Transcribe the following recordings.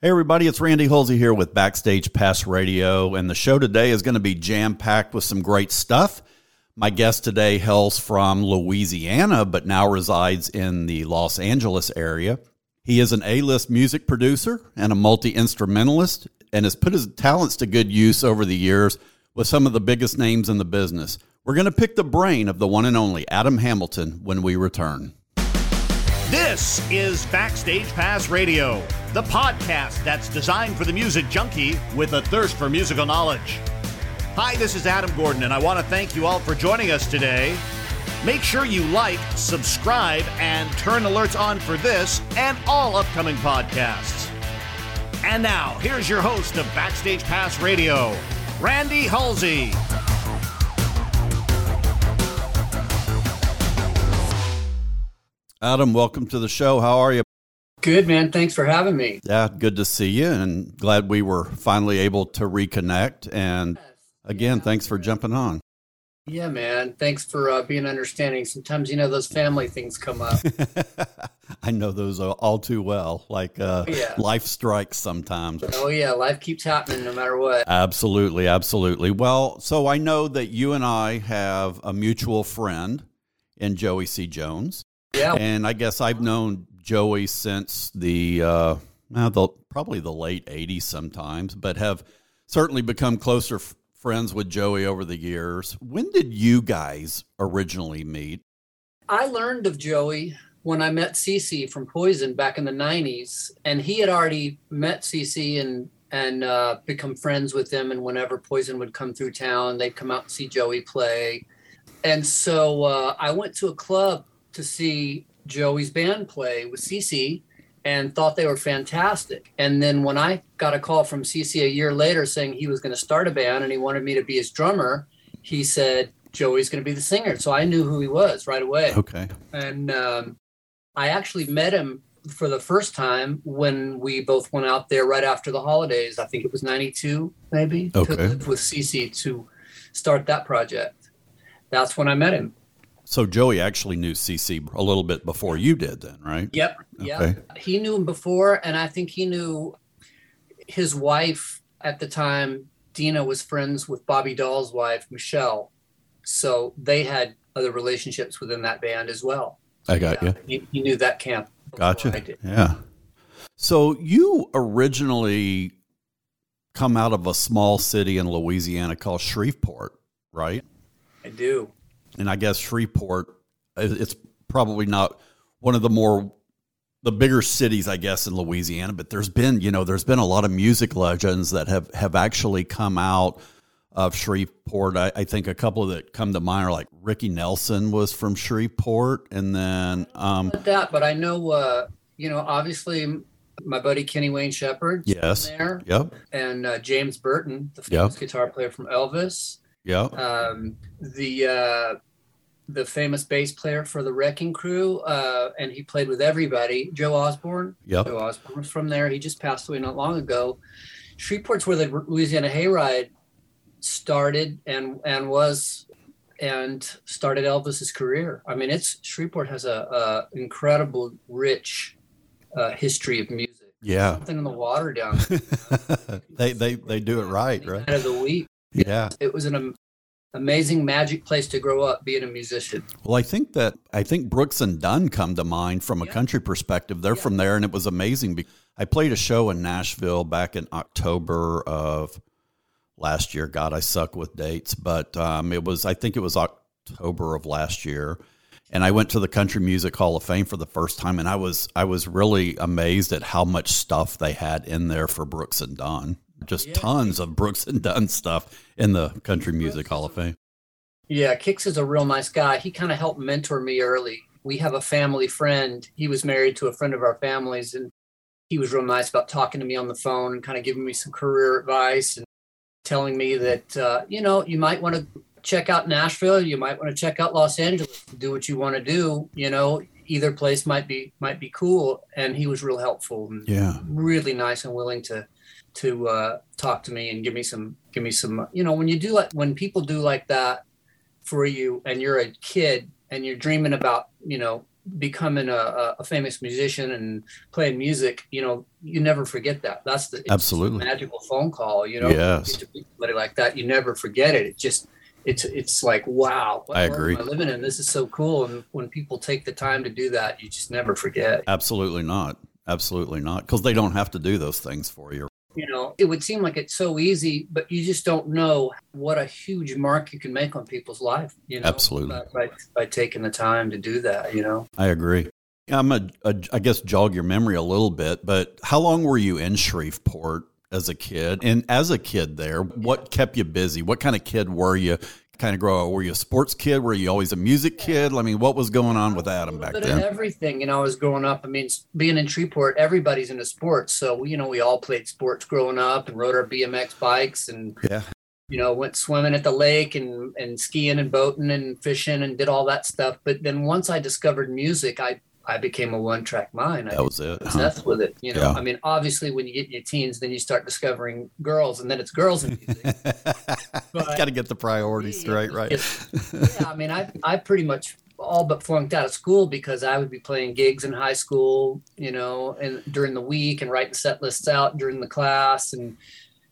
Hey, everybody, it's Randy Halsey here with Backstage Pass Radio, and the show today is going to be jam packed with some great stuff. My guest today hails from Louisiana, but now resides in the Los Angeles area. He is an A list music producer and a multi instrumentalist, and has put his talents to good use over the years with some of the biggest names in the business. We're going to pick the brain of the one and only Adam Hamilton when we return. This is Backstage Pass Radio, the podcast that's designed for the music junkie with a thirst for musical knowledge. Hi, this is Adam Gordon, and I want to thank you all for joining us today. Make sure you like, subscribe, and turn alerts on for this and all upcoming podcasts. And now, here's your host of Backstage Pass Radio, Randy Halsey. Adam, welcome to the show. How are you? Good, man. Thanks for having me. Yeah, good to see you, and glad we were finally able to reconnect. And again, thanks for jumping on. Yeah, man. Thanks for uh, being understanding. Sometimes, you know, those family things come up. I know those all too well. Like uh, yeah. life strikes sometimes. Oh, yeah. Life keeps happening no matter what. Absolutely. Absolutely. Well, so I know that you and I have a mutual friend in Joey C. Jones. Yeah. And I guess I've known Joey since the, uh, the probably the late 80s sometimes, but have certainly become closer f- friends with Joey over the years. When did you guys originally meet? I learned of Joey when I met CC from Poison back in the 90s, and he had already met CC and and uh, become friends with him. And whenever Poison would come through town, they'd come out and see Joey play. And so uh, I went to a club to see Joey's band play with CC and thought they were fantastic. And then when I got a call from CC a year later saying he was going to start a band and he wanted me to be his drummer, he said, Joey's going to be the singer. So I knew who he was right away. Okay. And um, I actually met him for the first time when we both went out there right after the holidays. I think it was 92, maybe, okay. to live with CC to start that project. That's when I met him. So Joey actually knew CC a little bit before you did, then, right? Yep. Okay. He knew him before, and I think he knew his wife at the time. Dina was friends with Bobby Dall's wife, Michelle, so they had other relationships within that band as well. I got yeah. you. He, he, knew that camp. Gotcha. Yeah. So you originally come out of a small city in Louisiana called Shreveport, right? I do and I guess Shreveport, it's probably not one of the more the bigger cities, I guess, in Louisiana. But there's been, you know, there's been a lot of music legends that have have actually come out of Shreveport. I, I think a couple that come to mind are like Ricky Nelson was from Shreveport, and then um, that. But I know, uh, you know, obviously my buddy Kenny Wayne Shepherd. Yes. There. Yep. And uh, James Burton, the famous yep. guitar player from Elvis. Yeah. Um, the uh, the famous bass player for the Wrecking Crew, uh, and he played with everybody. Joe Osborn. Yep. Joe Osborn was from there. He just passed away not long ago. Shreveport's where the Louisiana Hayride started and and was and started Elvis's career. I mean, it's Shreveport has a, a incredible, rich uh, history of music. Yeah, something in the water down. they they they do it right, right? Of the week. Yeah, it was an amazing magic place to grow up being a musician. Well, I think that I think Brooks and Dunn come to mind from a yeah. country perspective. They're yeah. from there, and it was amazing. I played a show in Nashville back in October of last year. God, I suck with dates, but um, it was I think it was October of last year. And I went to the Country Music Hall of Fame for the first time, and I was I was really amazed at how much stuff they had in there for Brooks and Dunn just yeah. tons of Brooks and Dunn stuff in the Country Music Hall of Fame. Yeah, Kix is a real nice guy. He kind of helped mentor me early. We have a family friend. He was married to a friend of our families, and he was real nice about talking to me on the phone and kind of giving me some career advice and telling me that uh, you know you might want to check out Nashville, you might want to check out Los Angeles, do what you want to do. You know, either place might be might be cool. And he was real helpful and yeah, really nice and willing to to uh, talk to me and give me some give me some you know when you do like when people do like that for you and you're a kid and you're dreaming about you know becoming a, a, famous musician and playing music, you know, you never forget that. That's the absolutely magical phone call. You know, yes, somebody like that, you never forget it. It just it's it's like wow, I agree. Am I living in this is so cool, and when people take the time to do that, you just never forget. Absolutely not. Absolutely not, because they don't have to do those things for you. You know, it would seem like it's so easy, but you just don't know what a huge mark you can make on people's life. You know, absolutely by, by taking the time to do that. You know, I agree. I'm a, a, I guess jog your memory a little bit, but how long were you in Shreveport as a kid? And as a kid there, what kept you busy? What kind of kid were you? Kind of grow up? Were you a sports kid? Were you always a music kid? I mean, what was going on with Adam back then? everything. You know, I was growing up. I mean, being in Shreveport, everybody's into sports. So, you know, we all played sports growing up and rode our BMX bikes and yeah you know, went swimming at the lake and, and skiing and boating and fishing and did all that stuff. But then once I discovered music, I I became a one track mind. I that was it. Obsessed huh? with it. You know, yeah. I mean, obviously, when you get in your teens, then you start discovering girls, and then it's girls in music. Got to get the priorities yeah, right, right? yeah, I mean, I I pretty much all but flunked out of school because I would be playing gigs in high school, you know, and during the week and writing set lists out during the class and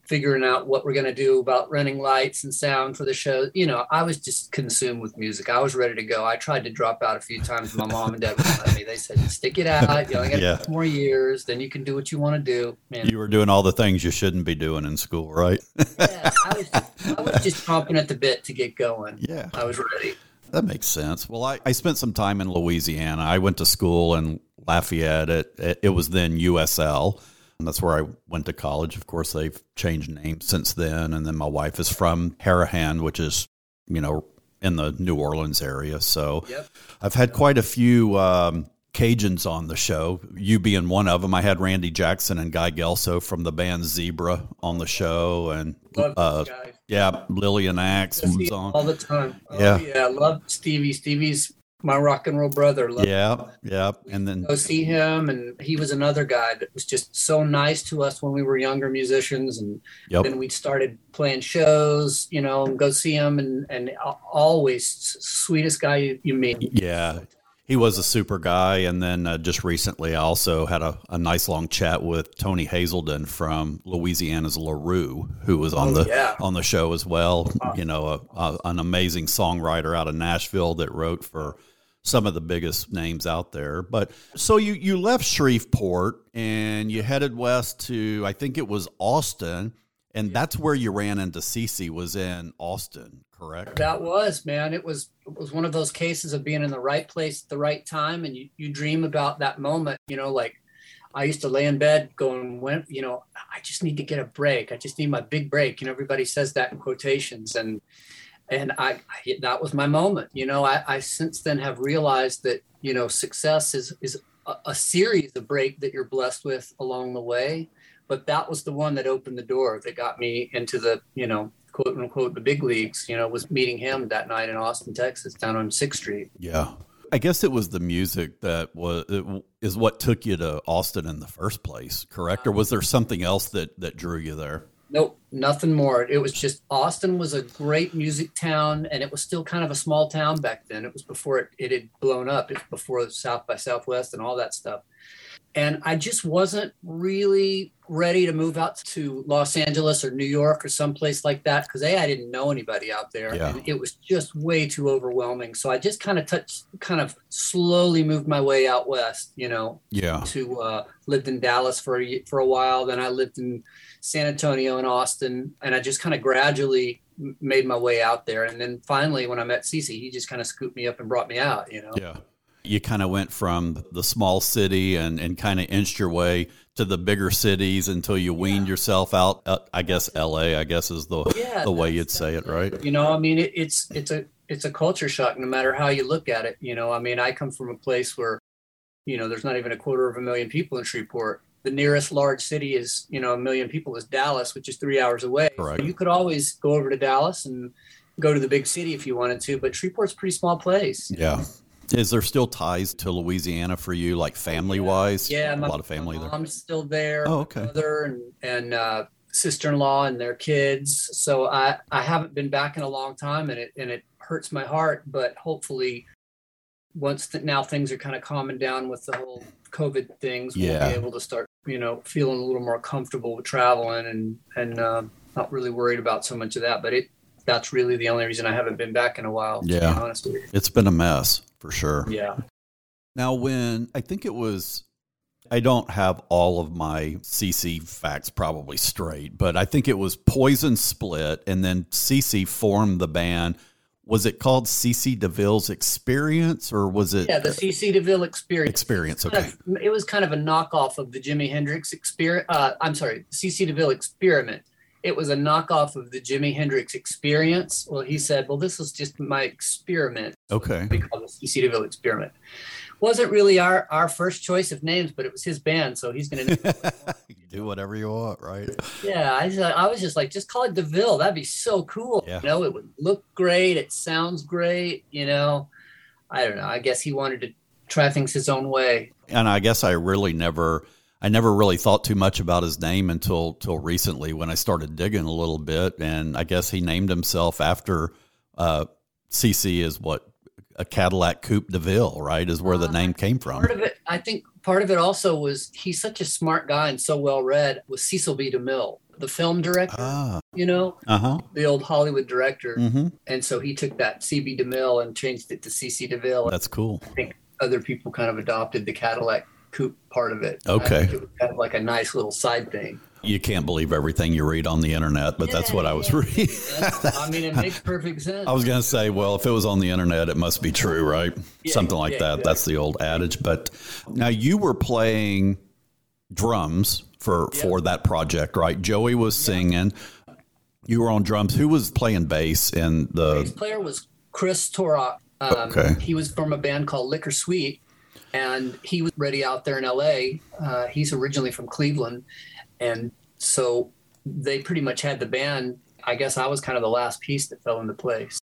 figuring out what we're going to do about running lights and sound for the show. You know, I was just consumed with music. I was ready to go. I tried to drop out a few times. My mom and dad would let me. They said, "Stick it out. You only got yeah. more years. Then you can do what you want to do." Man. You were doing all the things you shouldn't be doing in school, right? yeah, I was. Just, I was just chomping at the bit to get going. Yeah, I was ready. That makes sense. Well, I, I spent some time in Louisiana. I went to school in Lafayette. It, it was then USL and that's where I went to college. Of course, they've changed names since then. And then my wife is from Harahan, which is, you know, in the New Orleans area. So yep. I've had quite a few um, Cajuns on the show, you being one of them. I had Randy Jackson and Guy Gelso from the band Zebra on the show. And uh, yeah, Lillian Axe was on all the time. Oh, yeah. Yeah. I love Stevie. Stevie's my rock and roll brother. Yeah, yeah. And then go see him, and he was another guy that was just so nice to us when we were younger musicians, and yep. then we started playing shows, you know, and go see him, and and always sweetest guy you, you meet. Yeah. He was a super guy, and then uh, just recently, I also had a, a nice long chat with Tony Haselden from Louisiana's LeRoux, who was on oh, the yeah. on the show as well. You know, a, a, an amazing songwriter out of Nashville that wrote for some of the biggest names out there. But so you you left Shreveport and you headed west to I think it was Austin, and that's where you ran into CC was in Austin, correct? That was man. It was it was one of those cases of being in the right place at the right time, and you you dream about that moment. You know, like I used to lay in bed going, when you know, I just need to get a break. I just need my big break. You know, everybody says that in quotations, and and I, I, that was my moment you know I, I since then have realized that you know success is is a, a, series of break that you're blessed with along the way but that was the one that opened the door that got me into the you know quote unquote the big leagues you know was meeting him that night in austin texas down on sixth street yeah I guess it was the music that was is what took you to Austin in the first place, correct? Or was there something else that that drew you there? Nope, nothing more. It was just Austin was a great music town, and it was still kind of a small town back then. It was before it, it had blown up. It was before South by Southwest and all that stuff. And I just wasn't really ready to move out to Los Angeles or New York or someplace like that because a I didn't know anybody out there, yeah. and it was just way too overwhelming. So I just kind of touched, kind of slowly moved my way out west. You know, yeah. To uh, lived in Dallas for a, for a while, then I lived in San Antonio and Austin, and I just kind of gradually made my way out there. And then finally, when I met CC, he just kind of scooped me up and brought me out. You know. Yeah. You kind of went from the small city and, and kind of inched your way to the bigger cities until you weaned yeah. yourself out. Uh, I guess L.A. I guess is the yeah, the way you'd say it, right? You know, I mean, it, it's it's a it's a culture shock, no matter how you look at it. You know, I mean, I come from a place where, you know, there's not even a quarter of a million people in Shreveport, the nearest large city is you know a million people is Dallas, which is three hours away. Right. So you could always go over to Dallas and go to the big city if you wanted to, but Shreveport's a pretty small place. Yeah. Is there still ties to Louisiana for you, like family wise? Yeah, a my, lot of family there. I'm still there. Oh, okay. Mother and and uh, sister-in-law and their kids. So I I haven't been back in a long time, and it and it hurts my heart. But hopefully, once th- now things are kind of calming down with the whole COVID things, we'll Yeah. be able to start, you know, feeling a little more comfortable with traveling and and uh, not really worried about so much of that. But it that's really the only reason I haven't been back in a while. Yeah. be honest with you. It's been a mess for sure. Yeah. Now, when I think it was, I don't have all of my CC facts probably straight, but I think it was Poison split and then CC formed the band. Was it called CC DeVille's Experience or was it Yeah, the CC DeVille experience. Experience? kind Okay. of- it was kind of a knockoff of the Jimi Hendrix experience. Uh, I'm sorry, CC DeVille experiment. It was a knockoff of the Jimi Hendrix experience. Well, he said, "Well, this was just my experiment." Okay. We call CC DeVille experiment. Wasn't really our our first choice of names, but it was his band, so he's gonna. Do whatever you want, right? yeah, I just, I was just like, just call it DeVille. That'd be so cool. Yeah. You know, it would look great. It sounds great. You know, I don't know. I guess he wanted to try things his own way. and I guess I really never I never really thought too much about his name until till recently when I started digging a little bit and I guess he named himself after uh CC is what a Cadillac Coupe DeVille, right? Is where the name came from. Part of it, I think, part of it also was he's such a smart guy and so well read. Was Cecil B. DeMille, the film director? Ah, you know, uh-huh. the old Hollywood director, Mhm. and so he took that CB DeMille and changed it to CC DeVille. That's cool. I think other people kind of adopted the Cadillac coupe part of it. Okay. I it was kind of like a nice little side thing. You can't believe everything you read on the internet, but that's Yeah, what I was reading. That's- I mean, it makes perfect sense. I was going to say, well, if it was on the internet, it must be true, right? Yeah, Something like yeah, that. That's the old adage. But now you were playing drums for for that project, right? Joey was singing. You were on drums. Who was playing bass in bass the? player was Chris Torok. Um, Okay. He was from a band called Liquor Sweet, and he was ready out there in LA. Uh, he's originally from Cleveland, and so they pretty much had the band. I guess I was kind of the last piece that fell into place.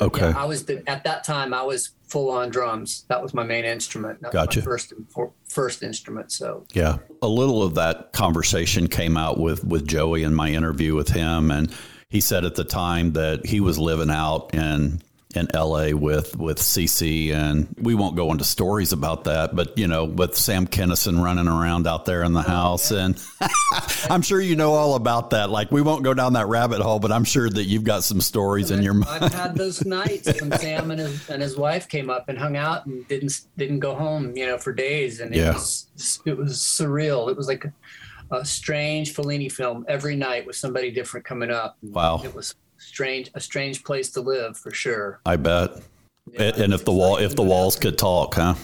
Okay, Yeah, I was the, at that time. I was full on drums. That was my main instrument. That Gotcha. my first first instrument. So yeah. A little of that conversation came out with with Joey in my interview with him, and he said at the time that he was living out in in LA with with CC and we won't go into stories about that but you know with Sam Kinison running around out there in the house and I'm sure you know all about that like we won't go down that rabbit hole but I'm sure that you've got some stories in your mind I've had those nights when Sam and his and his wife came up and hung out and didn't didn't go home, you know, for days, and it Yeah. was it was surreal. It was like a, a strange Fellini film every night with somebody different coming up. Wow. It was strange, a strange place to live for sure. I bet Yeah, and, and if the wall if the walls could talk huh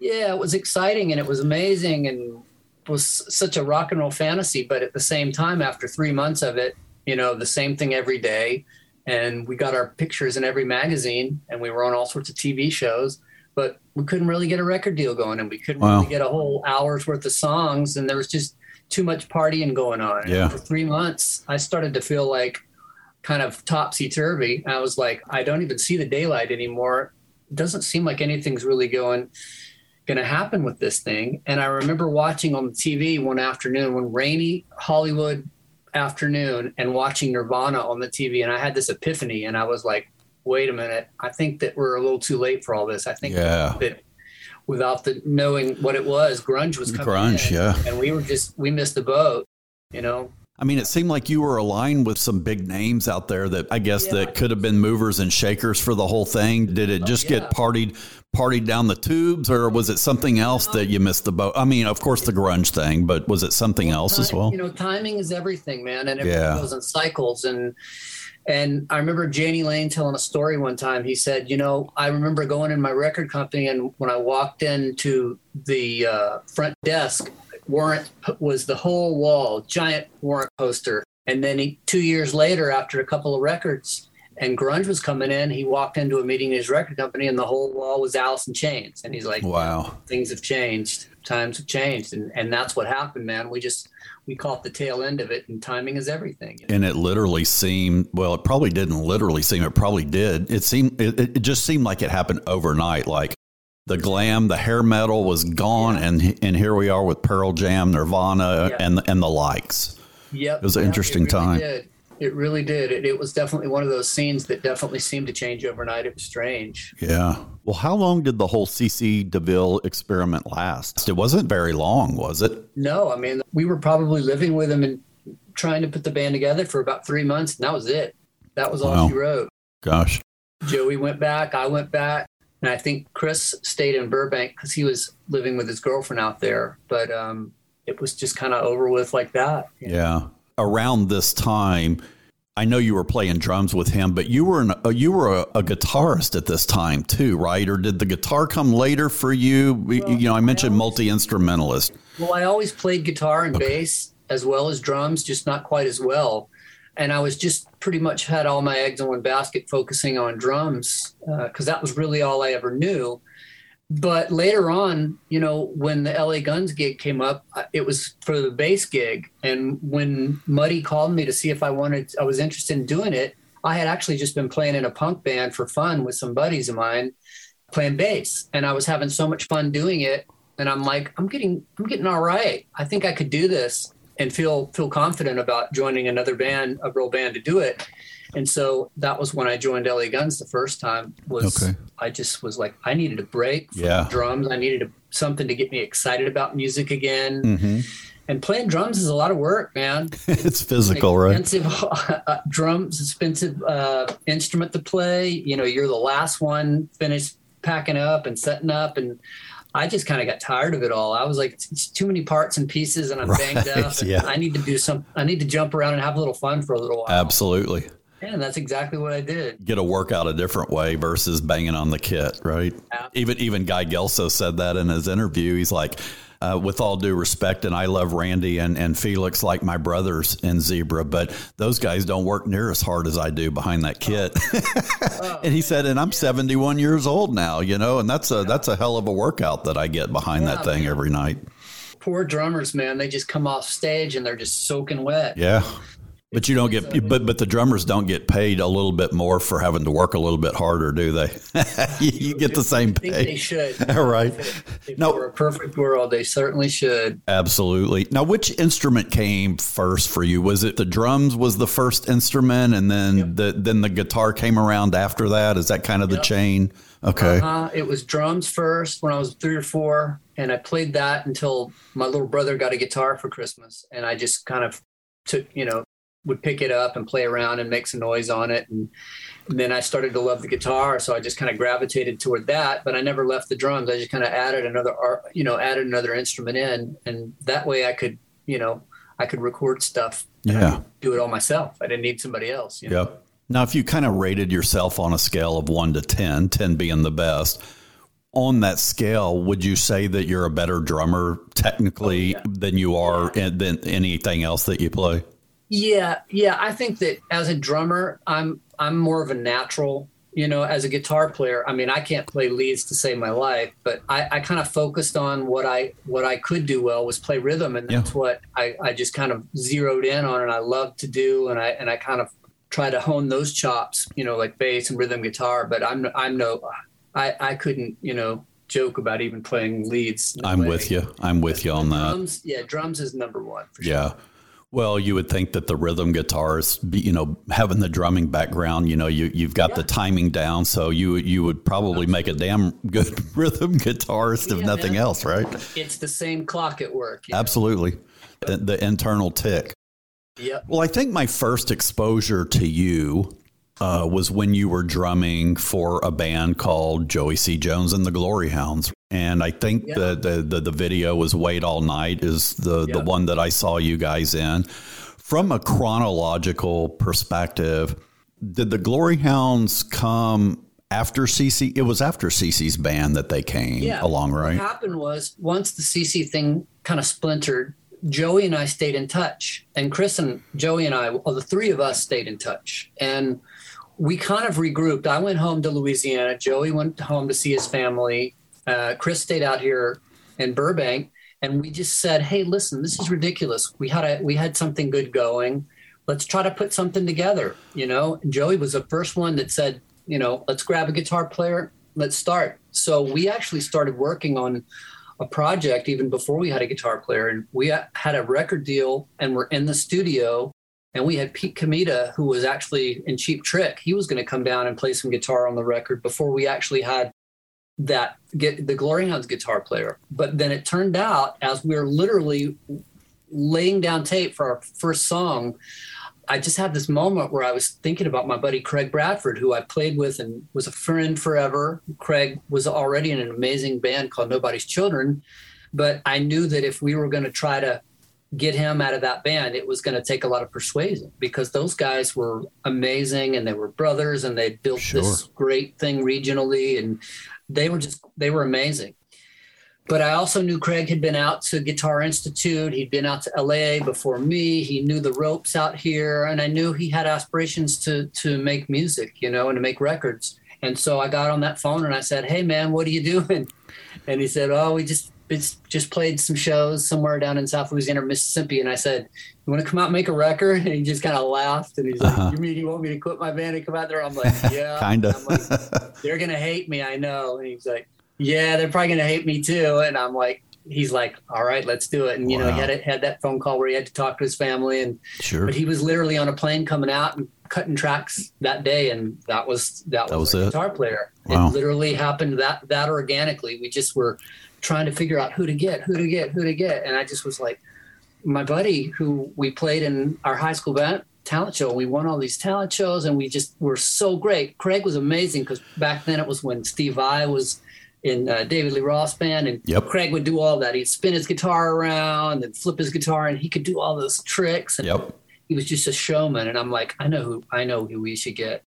yeah, it was exciting and it was amazing and was such a rock and roll fantasy. But at the same time, after three months of it, you know, the same thing every day. And we got our pictures in every magazine and we were on all sorts of TV shows, but we couldn't really get a record deal going and we couldn't Wow. really get a whole hour's worth of songs. And there was just too much partying going on. And For three months, I started to feel like kind of topsy turvy. I was like, I don't even see the daylight anymore. It doesn't seem like anything's really going going to happen with this thing. And I remember watching on the TV one afternoon, one rainy Hollywood afternoon, and watching Nirvana on the TV. And I had this epiphany, and I was like, wait a minute, I think that we're a little too late for all this. I think Yeah. that without the knowing what it was, grunge was coming Grunge, in, yeah. and we were just we missed the boat, you know. I mean, it seemed like you were aligned with some big names out there that I guess Yeah. that could have been movers and shakers for the whole thing. Did it just Oh, yeah. get partied partied down the tubes, or was it something else that you missed the boat? I mean, of course, the grunge thing, but was it something else as well? You know, timing is everything, man, and everything Yeah. goes in cycles. And and I remember Jani Lane telling a story one time. He said, you know, I remember going in my record company, and when I walked into the uh, front desk, warrant was the whole wall, giant warrant poster. And then he, two years later, after a couple of records, and grunge was coming in, he walked into a meeting in his record company, and the whole wall was Alice in Chains. And he's like, Wow. things have changed times have changed and and that's what happened man we just we caught the tail end of it and timing is everything And it literally seemed well. It probably didn't literally seem. It probably did. It seemed. It, it just seemed like it happened overnight. Like the glam, the hair metal was gone, and and here we are with Pearl Jam, Nirvana, Yeah. and and the likes. yep It was an yep, interesting really time. did. It really did. It, it was definitely one of those scenes that definitely seemed to change overnight. It was strange. Yeah. Well, how long did the whole CC DeVille experiment last? It wasn't very long, was it? No, I mean, we were probably living with him and trying to put the band together for about three months, and that was it. That was all Wow. she wrote. Gosh. Joey went back, I went back, and I think Chris stayed in Burbank because he was living with his girlfriend out there. But um, it was just kind of over with like that. Yeah. Around this time, I know you were playing drums with him, but you were an, uh, you were a, a guitarist at this time too, right? Or did the guitar come later for you? you know, I mentioned multi instrumentalist. Well, I always played guitar and bass as well as drums, just not quite as well. And I was just pretty much had all my eggs in one basket, focusing on drums uh, because that was really all I ever knew. But later on, you know, when the LA Guns gig came up, it was for the bass gig. And when Muddy called me to see if I wanted, I was interested in doing it. I had actually just been playing in a punk band for fun with some buddies of mine, playing bass, and I was having so much fun doing it. And I'm like, I'm getting, I'm getting all right. I think I could do this and feel feel confident about joining another band, a real band, to do it. And so that was when I joined LA Guns the first time. Was Okay. I just was like, I needed a break from Yeah. drums. I needed a, something to get me excited about music again. hmm And playing drums is a lot of work, man. It's physical, right? Expensive uh, drums, expensive uh, instrument to play. You know, you're the last one finished packing up and setting up, and I just kind of got tired of it all. I was like, it's, too many parts and pieces, and I'm banged Right, up. yeah. I need to do some. I need to jump around and have a little fun for a little while. Absolutely. And that's exactly what I did. Get a workout a different way versus banging on the kit, right? Even even Guy Gelso said that in his interview. He's like, uh, with all due respect, and I love Randy and, and Felix like my brothers in Zebra, but those guys don't work near as hard as I do behind that kit. and he said, and I'm 71 years old now, you know, and that's a that's a hell of a workout that I get behind that thing man. every night. Poor drummers, man. They just come off stage and they're just soaking wet. Yeah. But you don't get, but but the drummers don't get paid a little bit more for having to work a little bit harder, do they? you, you get the same think they pay. should. All right. If No. a perfect world, they certainly should. Absolutely. Now, which instrument came first for you? Was it the drums was the first instrument, and then the then the guitar came around after that? Is that kind of the chain? Okay. Uh, it was drums first when I was three or four, and I played that until my little brother got a guitar for Christmas, and I just kind of took, you know, would pick it up and play around and make some noise on it, and, and then I started to love the guitar, so I just kind of gravitated toward that. But I never left the drums. I just kind of added another, art, you know, added another instrument in, and that way I could, you know, I could record stuff. Yeah. do it all myself. I didn't need somebody else. You know? Yep. Now, if you kind of rated yourself on a scale of one to 10, 10 being the best, on that scale, would you say that you're a better drummer technically oh, than you are in, than anything else that you play? Yeah, yeah. I think that as a drummer, I'm I'm more of a natural. You know, as a guitar player, I mean, I can't play leads to save my life, but I, I kind of focused on what I what I could do well was play rhythm, and that's Yeah. what I, I just kind of zeroed in on, and I love to do, and I and I kind of try to hone those chops, you know, like bass and rhythm guitar. But I'm I'm no, I I couldn't you know joke about even playing leads. I'm way. with you. I'm with you on that. Drums, yeah, drums is number one for sure. Yeah. Well, you would think that the rhythm guitars, you know, having the drumming background, you know, you you've got the timing down, so you you would probably make a damn good rhythm guitarist if Yeah, nothing man. else, right? It's the same clock at work. Absolutely. The, the internal tick. Yep. Well, I think my first exposure to you uh, was when you were drumming for a band called Joey C. Jones and the Glory Hounds. And I think Yeah. the, the, the, the video was Wait All Night is the, the one that I saw you guys in. From a chronological perspective, did the Glory Hounds come after CC? It was after CC's band that they came Yeah. along, right? What happened was once the CC thing kind of splintered, Joey and I stayed in touch, and Chris and Joey and I, well, the three of us stayed in touch, and we kind of regrouped. I went home to Louisiana. Joey went home to see his family. Uh, Chris stayed out here in Burbank, and we just said, "Hey, listen, this is ridiculous. We had a we had something good going. Let's try to put something together." You know, and Joey was the first one that said, "You know, let's grab a guitar player. Let's start." So we actually started working on a project even before we had a guitar player, and we had a record deal, and we're in the studio And we had Pete Comita, who was actually in Cheap Trick. He was going to come down and play some guitar on the record before we actually had that get the Glory Hounds guitar player. But then it turned out, as we were literally laying down tape for our first song, I just had this moment where I was thinking about my buddy Craig Bradford, who I played with and was a friend forever. Craig was already in an amazing band called Nobody's Children, but I knew that if we were going to try to get him out of that band, it was going to take a lot of persuasion because those guys were amazing and they were brothers and they built sure. this great thing regionally and they were just they were amazing. But I also knew Craig had been out to Guitar Institute. He'd been out to LA before me. He knew the ropes out here, and I knew he had aspirations to to make music, you know, and to make records. And so I got on that phone and I said, "Hey, man, what are you doing?" And he said, "Oh, we just just played some shows somewhere down in South Louisiana, Mississippi. And I said, You want to come out and make a record? And he just kind of laughed. And he's uh-huh. like, You mean you want me to quit my band and come out there? I'm like, Yeah. kind of. Like, they're going to hate me. I know. And he's like, Yeah, they're probably going to hate me too. And I'm like, He's like, all right, let's do it. And, you wow. know, he had, had that phone call where he had to talk to his family. And, sure. But he was literally on a plane coming out and cutting tracks that day. And that was, that, that was, was a guitar player. Wow. It literally happened that, that organically. We just were, trying to figure out who to get, who to get, who to get. And I just was like, my buddy who we played in our high school band talent show. We won all these talent shows and we just were so great. Craig was amazing because back then it was when Steve Vai was in uh, David Lee Roth band and yep. Craig would do all that. He'd spin his guitar around and flip his guitar and he could do all those tricks. And yep. he was just a showman. And I'm like, I know who, I know who we should get.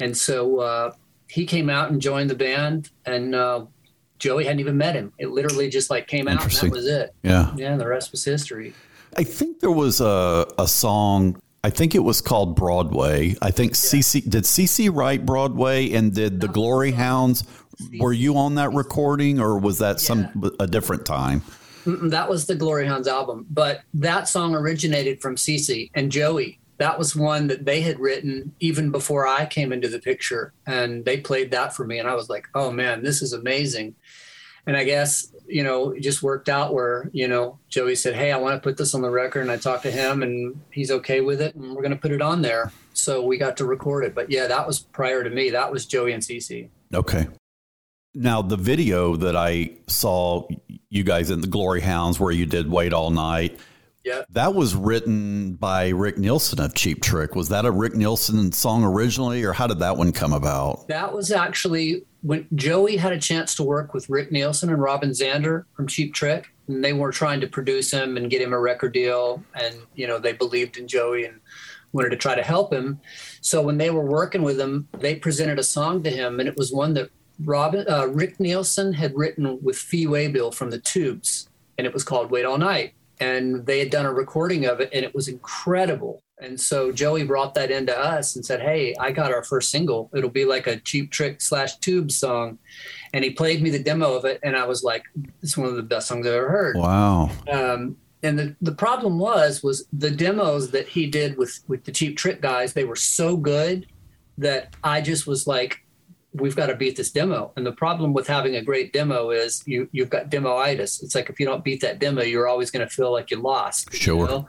And so, uh, he came out and joined the band and, uh, Joey hadn't even met him. It literally just like came out and that was it. Yeah. Yeah. The rest was history. I think there was a, a song. I think it was called Broadway. I think yeah. CC did CC write Broadway and did the Glory Hounds. Were you on that recording or was that some a different time? That was the Glory Hounds album, but that song originated from CC and Joey that was one that they had written even before I came into the picture. And they played that for me. And I was like, oh man, this is amazing. And I guess, you know, it just worked out where, you know, Joey said, Hey, I want to put this on the record. And I talked to him and he's okay with it. And we're going to put it on there. So we got to record it. But yeah, that was prior to me. That was Joey and CC. Okay. Now, the video that I saw you guys in the Glory Hounds where you did Wait All Night, That was written by Rick Nielsen of Cheap Trick. Was that a Rick Nielsen song originally, or how did that one come about? That was actually when Joey had a chance to work with Rick Nielsen and Robin Zander from Cheap Trick, and they were trying to produce him and get him a record deal. And, you know, they believed in Joey and wanted to try to help him. So when they were working with him, they presented a song to him, and it was one that Robin, uh, Rick Nielsen had written with Fee Waybill from the Tubes, and it was called Wait All Night and they had done a recording of it and it was incredible. And so joey brought that into us and said hey i got our first single. It'll be like a cheap trick slash tube song. And he played me the demo of it and i was like it's one of the best songs i've ever heard. Wow. Um, and the, the problem was was the demos that he did with with the cheap trick guys they were so good that i just was like we've got to beat this demo. And the problem with having a great demo is you you've got demoitis. It's like if you don't beat that demo, you're always going to feel like you lost. Sure. You know?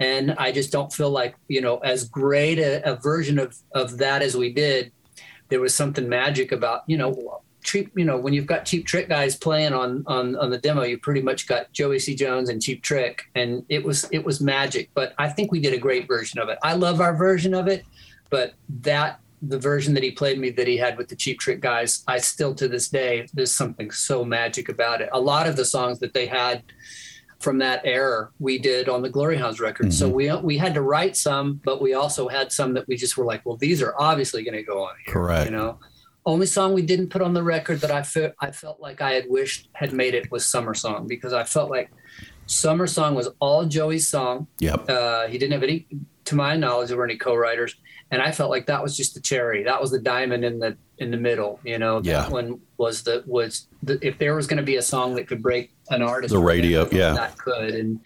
And I just don't feel like you know as great a, a, version of of that as we did. There was something magic about you know cheap you know when you've got cheap trick guys playing on on on the demo you pretty much got joey c jones and cheap trick and it was it was magic but i think we did a great version of it i love our version of it but that the version that he played me that he had with the Cheap Trick guys, I still to this day, there's something so magic about it. A lot of the songs that they had from that era, we did on the Glory Hounds record. Mm-hmm. So we we had to write some, but we also had some that we just were like, well, these are obviously going to go on here. Correct. You know, only song we didn't put on the record that I felt I felt like I had wished had made it was Summer Song because I felt like Summer Song was all Joey's song. Yep. Uh, he didn't have any, to my knowledge, there were any co-writers and I felt like that was just the cherry. That was the diamond in the in the middle. You know, yeah. that one was the was the, if there was going to be a song that could break an artist, the radio, yeah, that could. And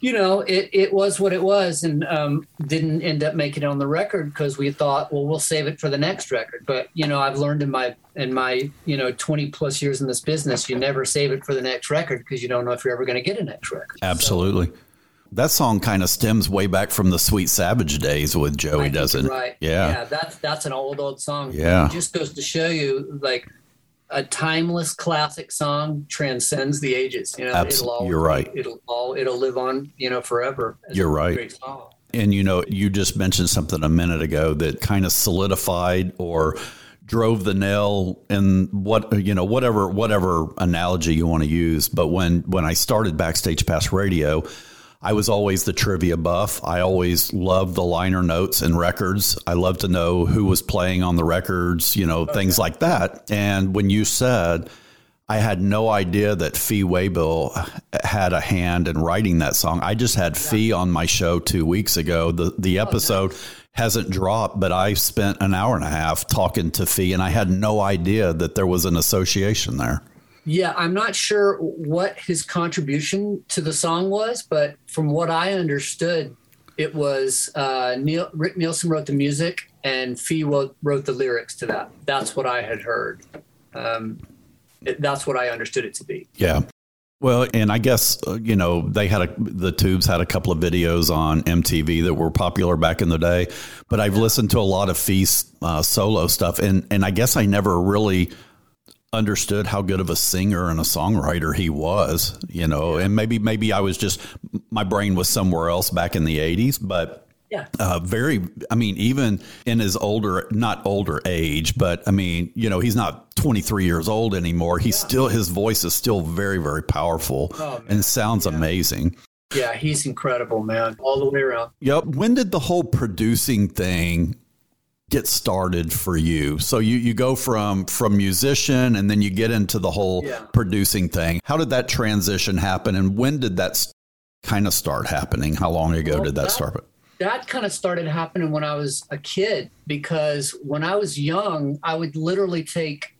you know, it it was what it was, and um, didn't end up making it on the record because we thought, well, we'll save it for the next record. But you know, I've learned in my in my you know twenty plus years in this business, you never save it for the next record because you don't know if you're ever going to get a next record. Absolutely. So, that song kind of stems way back from the Sweet Savage days with Joey, doesn't it? Right. Yeah. Yeah. That's that's an old old song. Yeah. It just goes to show you like a timeless classic song transcends the ages. You know, it'll always, you're right. It'll all it'll live on, you know, forever. You're right. Great song. And you know, you just mentioned something a minute ago that kind of solidified or drove the nail in what you know whatever whatever analogy you want to use but when when I started backstage pass radio I was always the trivia buff. I always loved the liner notes and records. I love to know who was playing on the records, you know, things like that. And when you said I had no idea that Fee Waybill had a hand in writing that song. I just had Fee on my show two weeks ago. The the oh, episode hasn't dropped, but I spent an hour and a half talking to Fee, and I had no idea that there was an association there. Yeah, I'm not sure what his contribution to the song was, but from what I understood, it was uh, Neil, Rick Nielsen wrote the music and Fee wrote, wrote the lyrics to that. That's what I had heard. Um, it, that's what I understood it to be. Yeah. Well, and I guess uh, you know they had a, the Tubes had a couple of videos on MTV that were popular back in the day, but I've listened to a lot of Fee's uh, solo stuff, and and I guess I never really understood how good of a singer and a songwriter he was, you know, and maybe maybe I was just my brain was somewhere else back in the '80s, but Yeah. uh, very i mean even in his older not older age but i mean you know he's not 23 years old anymore. He's still his voice is still very very powerful Oh, and sounds amazing. Yeah, he's incredible, man, all the way around. yep when did the whole producing thing get started for you. So you you go from from musician and then you get into the whole Yeah. producing thing. How did that transition happen and when did that kind of start happening? How long ago Well, did that that- start? that kind of started happening when I was a kid because when I was young, I would literally take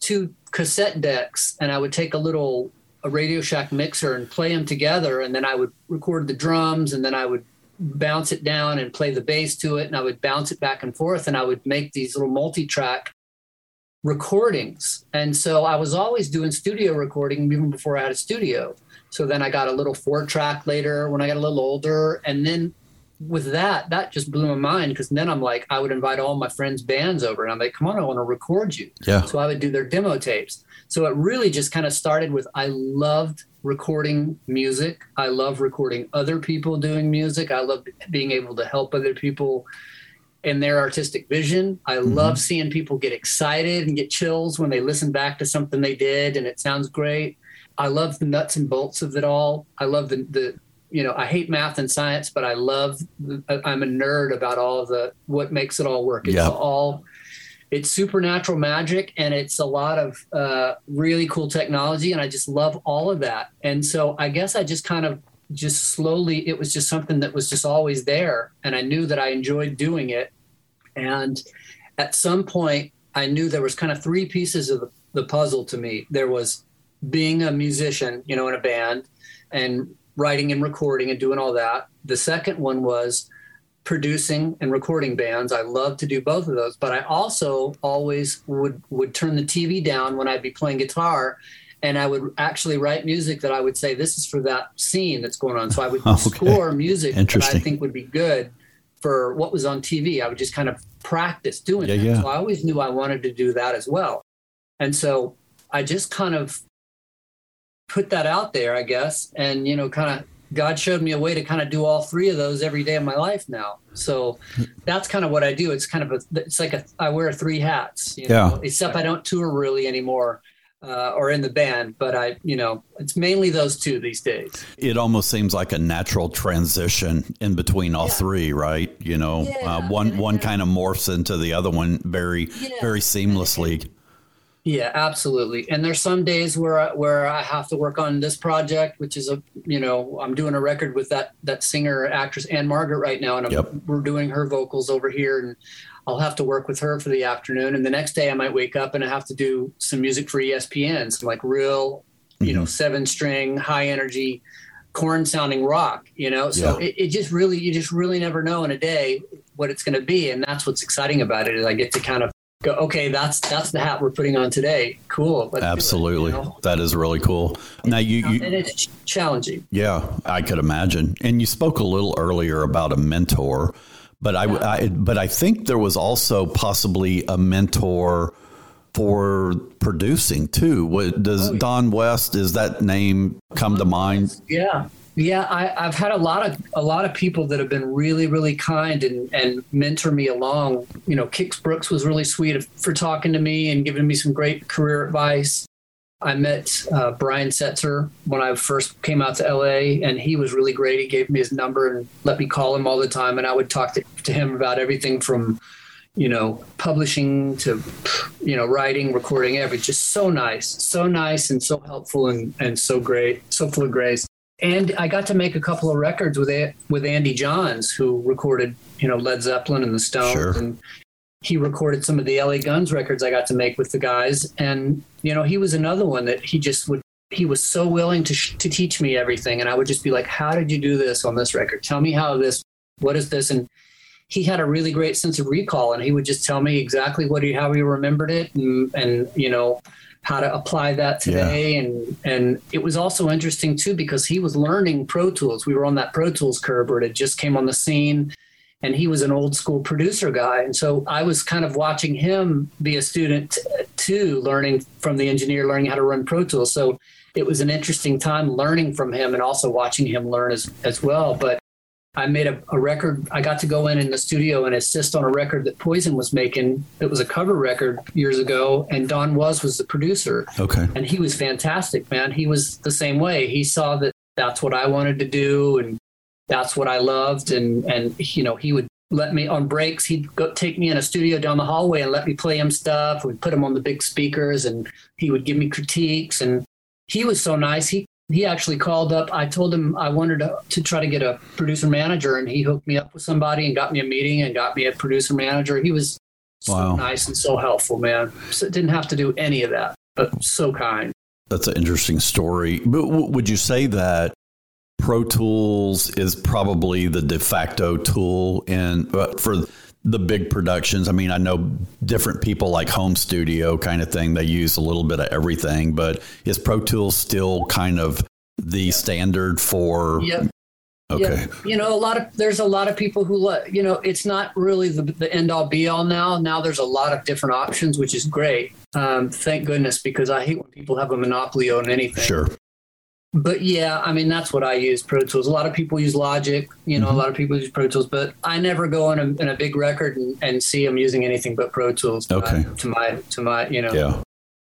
two cassette decks and I would take a little a Radio Shack mixer and play them together, and then I would record the drums, and then I would bounce it down and play the bass to it, and I would bounce it back and forth, and I would make these little multi-track recordings. And so I was always doing studio recording even before I had a studio. So then I got a little four track later when I got a little older, and then with that, that just blew my mind because then I'm like, I would invite all my friends' bands over and I'm like, come on, I want to record you. Yeah. So I would do their demo tapes. So it really just kind of started with I loved recording music. I love recording other people doing music. I love being able to help other people in their artistic vision. I mm-hmm. love seeing people get excited and get chills when they listen back to something they did and it sounds great. I love the nuts and bolts of it all. I love the, the you know, I hate math and science, but I love. I'm a nerd about all of the what makes it all work. It's Yeah. all. It's supernatural magic, and it's a lot of uh, really cool technology, and I just love all of that. And so I guess I just kind of just slowly. It was just something that was just always there, and I knew that I enjoyed doing it. And at some point, I knew there was kind of three pieces of the puzzle to me. There was being a musician, you know, in a band, and writing and recording and doing all that. The second one was producing and recording bands. I love to do both of those, but I also always would would turn the TV down when I'd be playing guitar and I would actually write music that I would say this is for that scene that's going on. So I would Okay. score music that I think would be good for what was on TV. I would just kind of practice doing Yeah, that. yeah. So I always knew I wanted to do that as well. And so I just kind of put that out there, I guess. And, you know, kind of God showed me a way to kind of do all three of those every day of my life now. So that's kind of what I do. It's kind of a, it's like a, I wear three hats, you Yeah. know, except I don't tour really anymore. Uh, or in the band, but I, you know, it's mainly those two these days. it almost seems like a natural transition in between all Yeah. three, right? You know, Yeah, uh, one one kind of morphs into the other one very Yeah. very seamlessly. Yeah, absolutely. And there's some days where I, where I have to work on this project, which is a you know I'm doing a record with that that singer actress Ann-Margret right now, and I'm, Yep. we're doing her vocals over here, and I'll have to work with her for the afternoon, and the next day I might wake up and I have to do some music for ESPN, some like real, you know, mm-hmm. seven string, high energy, Korn sounding rock, you know. So Yeah. it, it just really you just really never know in a day what it's going to be, and that's what's exciting about it is I get to kind of go, okay, that's that's the hat we're putting on today. Cool. It, Absolutely, you know? that is really cool. Now you, you and it's challenging. Yeah, I could imagine. And you spoke a little earlier about a mentor, but I, yeah. I but I think there was also possibly a mentor for producing too. What does oh, yeah. Don West? Is that name come to mind? Yeah, yeah, I, have had a lot of a lot of people that have been really, really kind and, and mentor me along. You know, Kix Brooks was really sweet for talking to me and giving me some great career advice. I met uh, Brian Setzer when I first came out to LA, and he was really great. He gave me his number and let me call him all the time, and I would talk to, to him about everything from, you know, publishing to, you know, writing, recording, everything. Just so nice, so nice, and so helpful, and and so great, so full of grace and I got to make a couple of records with with Andy Johns, who recorded you know Led Zeppelin and the Stones, sure. and he recorded some of the LA Guns records I got to make with the guys. And you know he was another one that he just would he was so willing to sh- to teach me everything, and I would just be like, "How did you do this on this record? Tell me how this, what is this?" and he had a really great sense of recall, and he would just tell me exactly what he how he remembered it, and, and you know how to apply that today. Yeah. And and it was also interesting too because he was learning Pro Tools. We were on that Pro Tools curve where it just came on the scene and he was an old school producer guy. And so I was kind of watching him be a student too, learning from the engineer, learning how to run Pro Tools. So it was an interesting time learning from him and also watching him learn as, as well. But I made a, a, record. I got to go in in the studio and assist on a record that Poison was making. It was a cover record years ago, and Don Was was the producer. Okay, and he was fantastic, man. He was the same way. He saw that that's what I wanted to do, and that's what I loved, and and you know he would let me on breaks. He'd go take me in a studio down the hallway and let me play him stuff. We'd put him on the big speakers, and he would give me critiques. And he was so nice. He he actually called up. I told him I wanted to, to try to get a producer manager, and he hooked me up with somebody and got me a meeting and got me a producer manager. He was so wow. nice and so helpful, man. So didn't have to do any of that, but so kind. That's an interesting story. But would you say that Pro Tools is probably the de facto tool in uh, for the big productions. I mean, I know different people like home studio kind of thing. They use a little bit of everything, but is Pro Tools still kind of the standard for? Yep. Okay. Yep. You know, a lot of there's a lot of people who let you know it's not really the, the end all be all now. Now there's a lot of different options, which is great. Um, thank goodness because I hate when people have a monopoly on anything. Sure but yeah, I mean that's what I use Pro Tools. A lot of people use Logic, you know, mm-hmm. a lot of people use Pro Tools, but I never go in a, in a big record and, and, see them using anything but Pro Tools. To okay. My, to my to my you know yeah.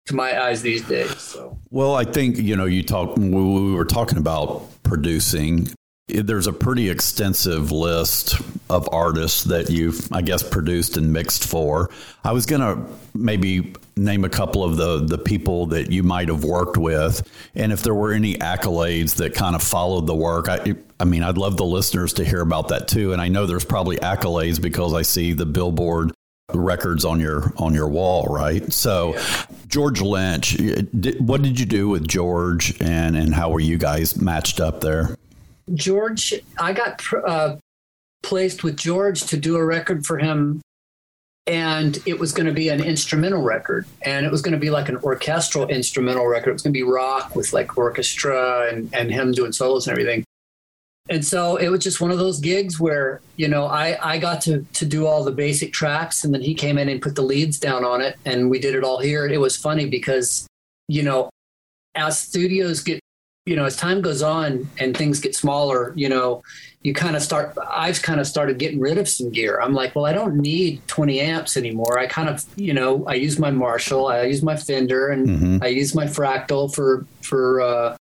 to my eyes these days. So well, I think you know you talk we were talking about producing there's a pretty extensive list of artists that you've, I guess, produced and mixed for. I was going to maybe name a couple of the the people that you might have worked with, and if there were any accolades that kind of followed the work. I, I mean, I'd love the listeners to hear about that too. And I know there's probably accolades because I see the Billboard records on your on your wall, right? So, yeah. George Lynch, did, what did you do with George, and and how were you guys matched up there? George, I got uh, placed with George to do a record for him, and it was going to be an instrumental record, and it was going to be like an orchestral instrumental record. It was going to be rock with like orchestra and and him doing solos and everything. And so it was just one of those gigs where you know I I got to to do all the basic tracks, and then he came in and put the leads down on it, and we did it all here. It was funny because you know as studios get you know, as time goes on and things get smaller, you know, you kind of start, I've kind of started getting rid of some gear. I'm like, well, I don't need 20 amps anymore. I kind of, you know, I use my Marshall, I use my Fender, and mm-hmm. I use my Fractal for, for, uh,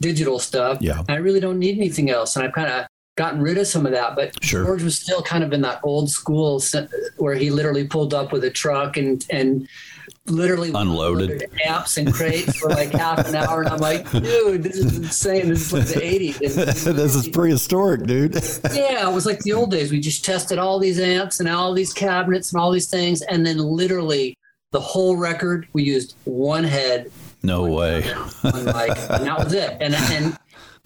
digital stuff. Yeah. I really don't need anything else. And I've kind of gotten rid of some of that. But sure. George was still kind of in that old school where he literally pulled up with a truck and, and, literally unloaded amps and crates for like half an hour, and I'm like, dude, this is insane. This is like the '80s. this is prehistoric, dude. yeah, it was like the old days. We just tested all these amps and all these cabinets and all these things, and then literally the whole record we used one head. No one way. One mic, and that was it. And and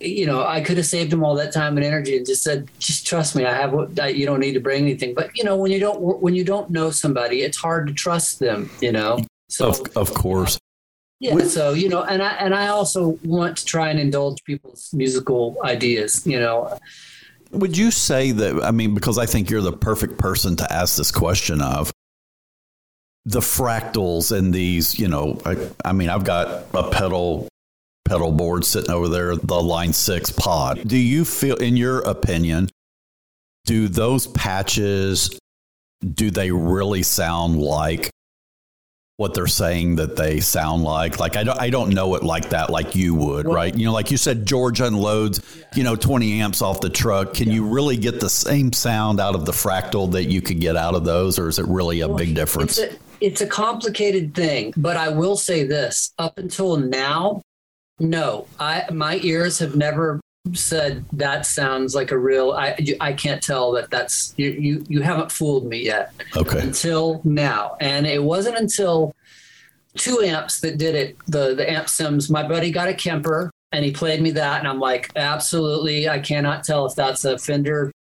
you know, I could have saved him all that time and energy and just said, just trust me, I have what you don't need to bring anything. But you know, when you don't when you don't know somebody, it's hard to trust them. You know, so of, of course. Yeah, so you know, and I and I also want to try and indulge people's musical ideas. You know, would you say that? I mean, because I think you're the perfect person to ask this question of the fractals and these. You know, I, I mean, I've got a pedal pedal board sitting over there, the Line Six Pod. Do you feel, in your opinion, do those patches? Do they really sound like what they're saying that they sound like. Like I don't I don't know it like that like you would, well, right? You know, like you said George unloads, you know, 20 amps off the truck. Can yeah. you really get the same sound out of the fractal that you could get out of those or is it really a well, big difference? It's a, it's a complicated thing, but I will say this, up until now, no. I my ears have never said that sounds like a real i i can't tell that that's you you, you haven't fooled me yet. Okay. Until now. And it wasn't until two amps that did it the the amp sims. My buddy got a kemper and he played me that and i'm like absolutely i cannot tell if that's a fender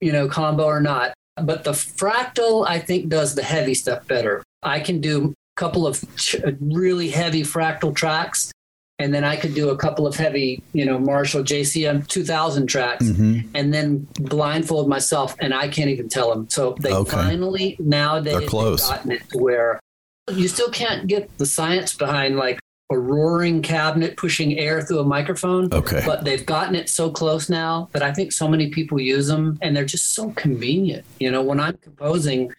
you know combo or not. But the fractal i think does the heavy stuff better. I can do a couple of really heavy fractal tracks and then I could do a couple of heavy, you know, Marshall JCM 2000 tracks, mm-hmm. and then blindfold myself, and I can't even tell them. So they okay. finally nowadays close. gotten it to where you still can't get the science behind like a roaring cabinet pushing air through a microphone. Okay, but they've gotten it so close now that I think so many people use them, and they're just so convenient. You know, when I'm composing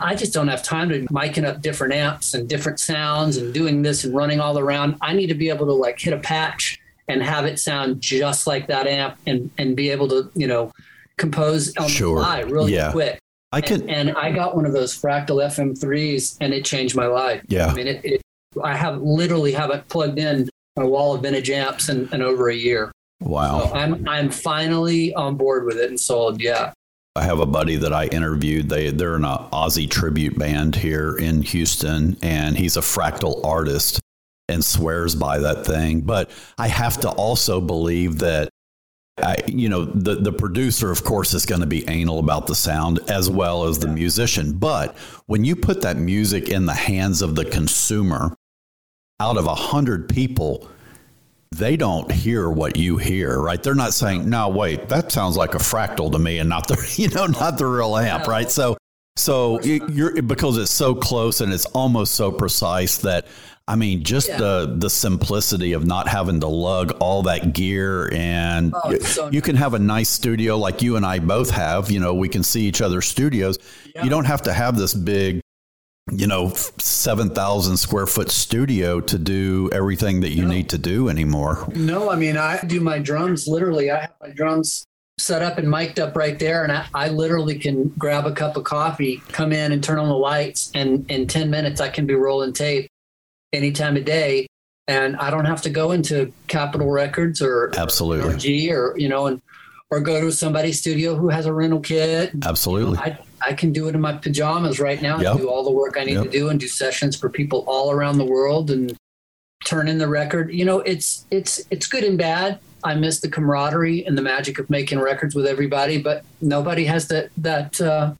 I just don't have time to be miking up different amps and different sounds and doing this and running all around. I need to be able to like hit a patch and have it sound just like that amp and and be able to, you know, compose on sure. the fly really yeah. quick. I can and, and, I got one of those fractal FM3s and it changed my life. Yeah. I mean it, it I have literally haven't plugged in a wall of vintage amps in, in over a year. Wow. So I'm I'm finally on board with it and sold. Yeah. I have a buddy that I interviewed. They they're in an Ozzy tribute band here in Houston, and he's a fractal artist and swears by that thing. But I have to also believe that I, you know, the the producer, of course, is going to be anal about the sound as well as the musician. But when you put that music in the hands of the consumer, out of a hundred people, they don't hear what you hear, right? They're not saying, "No, wait, that sounds like a fractal to me," and not the you know not the real amp, right? So so you're because it's so close and it's almost so precise that I mean, just yeah. the the simplicity of not having to lug all that gear, and oh, you, so you, can have a nice studio like you and I both have. You know, we can see each other's studios. Yeah. You don't have to have this big you know, 7,000 square foot studio to do everything that you no. need to do anymore. No, I mean, I do my drums literally. I have my drums set up and mic'd up right there. And I, I literally can grab a cup of coffee, come in and turn on the lights. And in 10 minutes, I can be rolling tape any time of day. And I don't have to go into Capitol Records or absolutely or G or, you know, and, or go to somebody's studio who has a rental kit. Absolutely. I, I can do it in my pajamas right now yep. and do all the work I need yep. to do and do sessions for people all around the world and turn in the record. You know, it's it's it's good and bad. I miss the camaraderie and the magic of making records with everybody, but nobody has that that uh,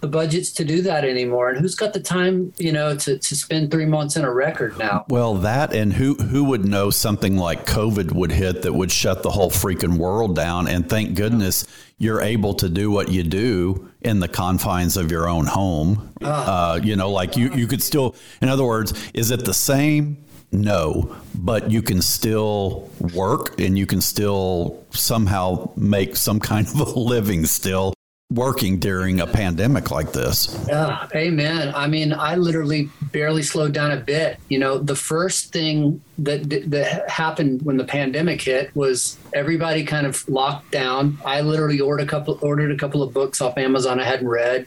the budgets to do that anymore. And who's got the time, you know, to, to spend three months in a record now? Well, that and who who would know something like COVID would hit that would shut the whole freaking world down? And thank goodness you're able to do what you do in the confines of your own home. Ah. Uh, you know, like you you could still. In other words, is it the same? No, but you can still work and you can still somehow make some kind of a living still working during a pandemic like this. Yeah, amen. I mean, I literally barely slowed down a bit. You know, the first thing that that happened when the pandemic hit was everybody kind of locked down. I literally ordered a couple ordered a couple of books off Amazon I hadn't read,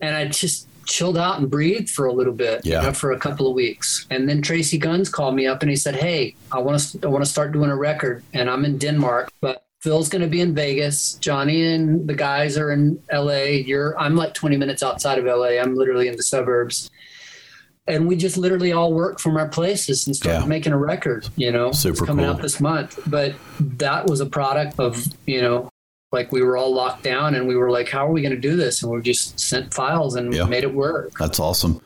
and I just chilled out and breathed for a little bit, yeah. you know, for a couple of weeks. And then Tracii Guns called me up and he said, "Hey, I want to I want to start doing a record, and I'm in Denmark, but Phil's going to be in Vegas. Johnny and the guys are in LA. You're I'm like 20 minutes outside of LA. I'm literally in the suburbs. and we just literally all work from our places and started Yeah. making a record. You know, Super coming cool. out this month. But that was a product of you know, like we were all locked down, and we were like, how are we going to do this? And we just sent files and Yeah. made it work. That's awesome.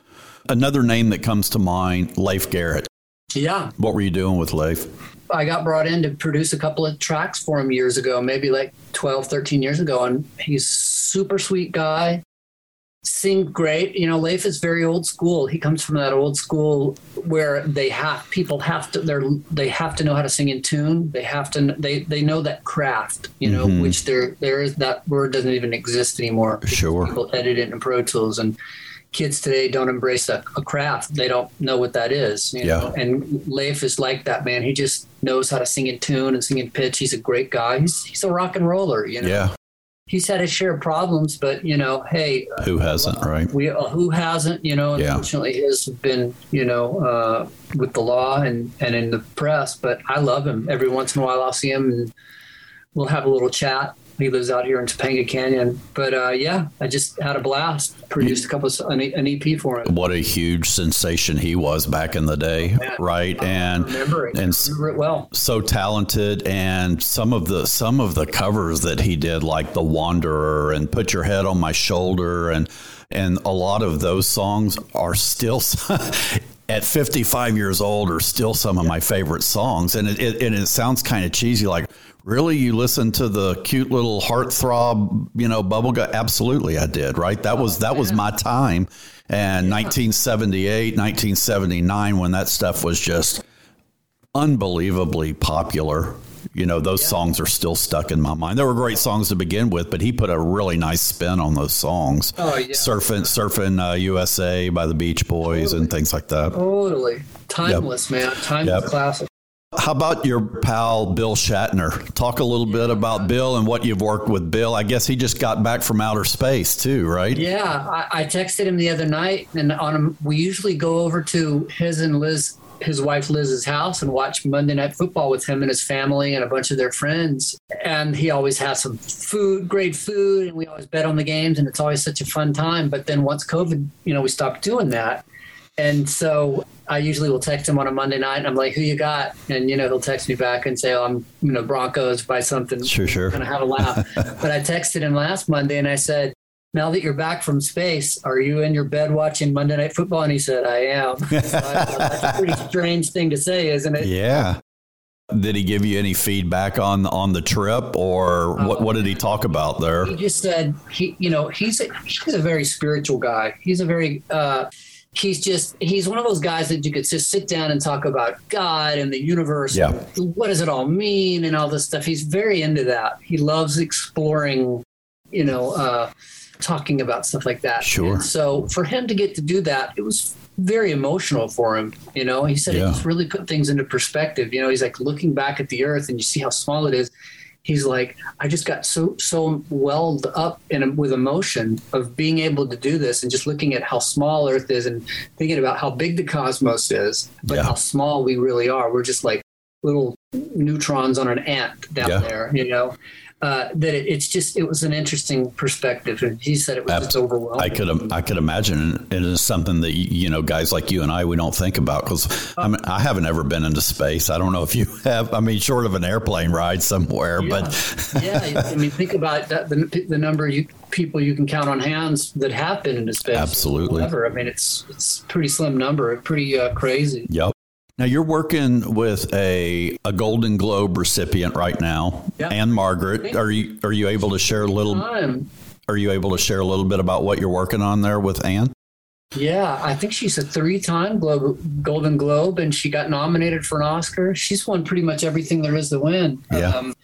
Another name that comes to mind, Leif Garrett. Yeah, What were you doing with Leif? I got brought in to produce a couple of tracks for him years ago, maybe like 12, 13 years ago. And he's super sweet guy. Sing great. You know, Leif is very old school. He comes from that old school where they have people have to they're they have to know how to sing in tune. They have to they they know that craft, you know, Mhm. which there there is that word doesn't even exist anymore. Sure. People edit it in Pro Tools and kids today don't embrace a, a craft. They don't know what that is. You Yeah. know? And Leif is like that, man. He just knows how to sing in tune and sing in pitch. He's a great guy. He's, he's a rock and roller, you know. Yeah. He's had his share of problems, but, you know, hey, Who hasn't, right? we uh, who hasn't, you know, Yeah. unfortunately his have been, you know, uh, with the law and, and in the press, but I love him. Every once in a while I'll see him and we'll have a little chat. He lives out here in Topanga Canyon. But uh, yeah, I just had a blast. Produced a couple of an, an EP for him. What a huge sensation he was back in the day, right? And remember it. and remember it well. so talented and some of the some of the covers that he did like the wanderer and put your head on my shoulder and and a lot of those songs are still at 55 years old are still some of my favorite songs and it, it and it sounds kind of cheesy like really you listen to the cute little heartthrob you know bubblegum absolutely i did right that was that was my time and 1978 1979 when that stuff was just unbelievably popular. You know, those songs are still stuck in my mind. They were great songs to begin with, but he put a really nice spin on those songs. Oh, yeah. Surfing, surfing uh, USA by the Beach Boys and things like that. Totally. Timeless, man. Timeless Yep. classic. How about your pal Bill Shatner? Talk a little bit about Bill and what you've worked with Bill. I guess he just got back from outer space too, right? Yeah, I, I texted him the other night, and on him, we usually go over to his and Liz, his wife Liz's house, and watch Monday Night Football with him and his family and a bunch of their friends. And he always has some food, great food, and we always bet on the games, and it's always such a fun time. But then once COVID, you know, we stopped doing that, and so I usually will text him on a Monday night, and I'm like, "Who you got?" And you know, he'll text me back and say, "Oh, I'm you know Broncos by something." Sure, sure. kind of have a laugh. but I texted him last Monday and I said, now that you're back from space, are you in your bed watching Monday Night Football? And he said, I am. So I That's a pretty strange thing to say, isn't it? Yeah. Did he give you any feedback on on the trip, or what? What did he talk about there? He just said he, you know, he's a, he's a very spiritual guy. He's a very, uh, he's just he's one of those guys that you could just sit down and talk about God and the universe. Yeah. What does it all mean and all this stuff. He's very into that. He loves exploring, you know, uh, talking about stuff like that. Sure. And so for him to get to do that, it was very emotional for him. You know, he said Yeah. it just really put things into perspective. You know, he's like looking back at the earth and you see how small it is. He's like, I just got so so welled up in with emotion of being able to do this and just looking at how small Earth is and thinking about how big the cosmos is, but Yeah. how small we really are. We're just like little neutrons on an ant down Yeah. there, you know. Uh, that it, it's just it was an interesting perspective, and he said it was just overwhelming. I could I could imagine it is something that you know guys like you and I we don't think about because I mean I haven't ever been into space. I don't know if you have. I mean, short of an airplane ride somewhere, but yeah, I mean, think about that, the, the number of you, people you can count on hands that have been into space. Absolutely. Ever. I mean, it's it's a pretty slim number, pretty uh, crazy. yep. Now you're working with a a Golden Globe recipient right now, Yep. Ann-Margret. Are you are you able to share a little? Time. Are you able to share a little bit about what you're working on there with Ann? Yeah, I think she's a three-time Globe, Golden Globe, and she got nominated for an Oscar. She's won pretty much everything there is to win. Yeah. Um,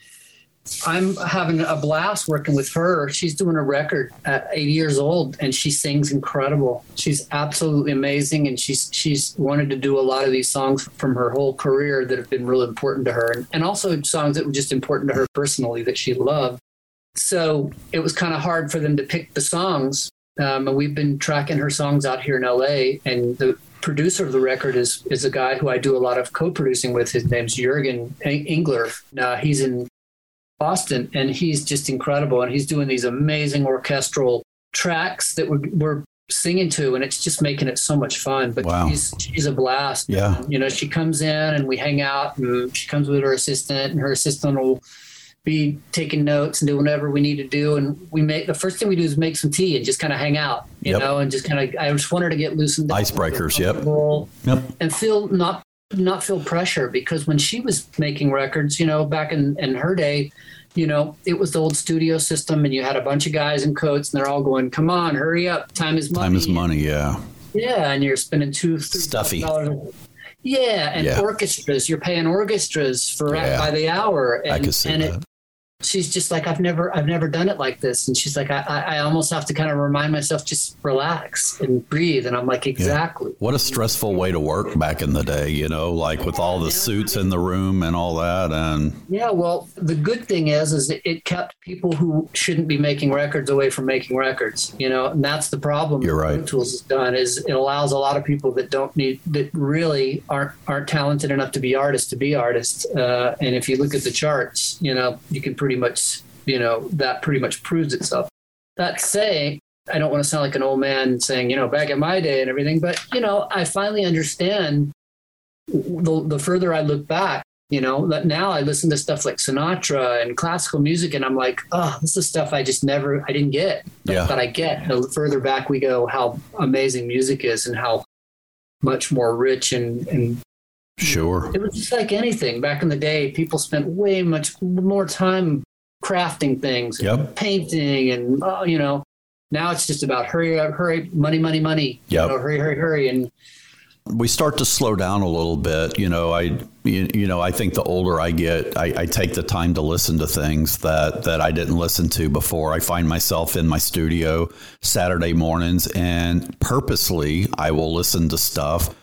I'm having a blast working with her. She's doing a record at 80 years old, and she sings incredible. She's absolutely amazing, and she's she's wanted to do a lot of these songs from her whole career that have been really important to her, and, and also songs that were just important to her personally that she loved. So it was kind of hard for them to pick the songs um, and we've been tracking her songs out here in LA. And the producer of the record is is a guy who I do a lot of co-producing with. His name's Jurgen Engler. Uh, he's in Boston, and he's just incredible. And he's doing these amazing orchestral tracks that we're singing to, and it's just making it so much fun. But Wow. she's she's a blast. Yeah. you know, she comes in and we hang out, and she comes with her assistant, and her assistant will be taking notes and doing whatever we need to do. And we make the first thing we do is make some tea and just kind of hang out, you Yep. know, and just kind of. I just want her to get loosened. up, Icebreakers, yep. Yep. and feel not not feel pressure because when she was making records, you know, back in in her day, you know, it was the old studio system, and you had a bunch of guys in coats, and they're all going, "Come on, hurry up, time is money." Time is money. Yeah. Yeah, and you're spending two, three Stuffy. dollars. Yeah, and Yeah. orchestras. You're paying orchestras for Yeah. by the hour. And, I can see and that. It, she's just like, I've never, I've never done it like this. And she's like, I, I almost have to kind of remind myself, just relax and breathe. And I'm like, exactly. What a stressful way to work back in the day, you know, like with all the suits in the room and all that. And Yeah, well, the good thing is, is it kept people who shouldn't be making records away from making records. You know, and that's the problem. You're right. Tools has done is it allows a lot of people that don't need that really aren't aren't talented enough to be artists to be artists. Uh, and if you look at the charts, you know, you can pretty much, you know, that pretty much proves itself. That saying, I don't want to sound like an old man saying, you know, back in my day and everything, but you know, I finally understand the, the further I look back, you know, that now I listen to stuff like Sinatra and classical music, and I'm like, oh, this is stuff I just never, I didn't get, Yeah. but I get. The further back we go, how amazing music is, and how much more rich and and sure. it was just like anything back in the day. People spent way much more time crafting things, Yep. painting, and oh, you know. Now it's just about hurry up, hurry, money, money, money. You know, hurry, hurry, hurry, and we start to slow down a little bit. You know, I you, you know I think the older I get, I, I take the time to listen to things that that I didn't listen to before. I find myself in my studio Saturday mornings, and purposely I will listen to stuff.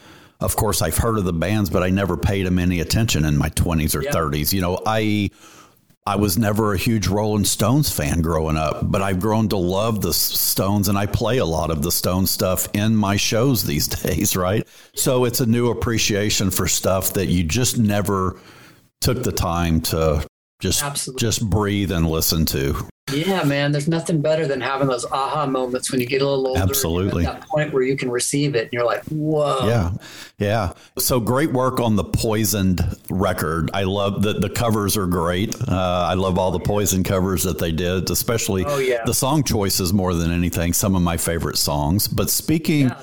Of course, I've heard of the bands, but I never paid them any attention in my twenties or Yeah. thirties. You know, I. I was never a huge Rolling Stones fan growing up, but I've grown to love the Stones and I play a lot of the Stone stuff in my shows these days, right? So it's a new appreciation for stuff that you just never took the time to just Absolutely. just breathe and listen to. Yeah, man. There's nothing better than having those aha moments when you get a little older. Absolutely. At that point where you can receive it, and you're like, "Whoa!" Yeah. Yeah. So great work on the Poison'd record. I love that the covers are great. Uh, I love all the Poison covers that they did, especially Oh, yeah. the song choices more than anything. Some of my favorite songs. But speaking Yeah,